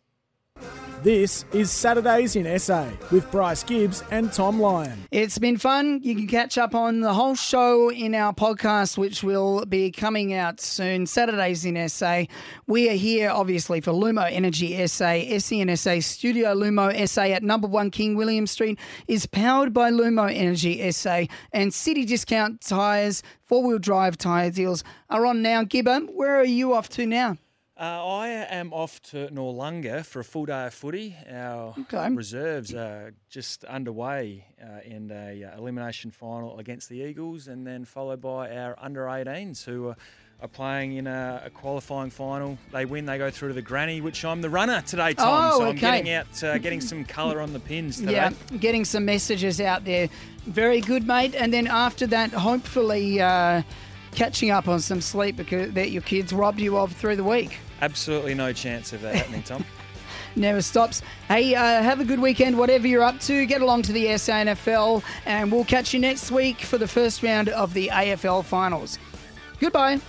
This is Saturdays in SA with Bryce Gibbs and Tom Lyon. It's been fun. You can catch up on the whole show in our podcast, which will be coming out soon. Saturdays in SA. We are here, obviously, for Lumo Energy SA. SENSA Studio Lumo SA at number one King William Street is powered by Lumo Energy SA. And City Discount Tyres, four wheel drive tyre deals are on now. Gibba, where are you off to now? Uh, I am off to Noarlunga for a full day of footy. Our Okay. reserves are just underway uh, in a uh, elimination final against the Eagles, and then followed by our under 18s who are, are playing in a, a qualifying final. They win, they go through to the granny, which I'm the runner today, Tom. Oh, so I'm getting out, uh, getting some colour on the pins today. Yeah, getting some messages out there. Very good, mate. And then after that, hopefully uh, catching up on some sleep because that your kids robbed you of through the week. Absolutely no chance of that happening, Tom. never stops. Hey, uh, have a good weekend, whatever you're up to. Get along to the SANFL, and we'll catch you next week for the first round of the AFL finals. Goodbye.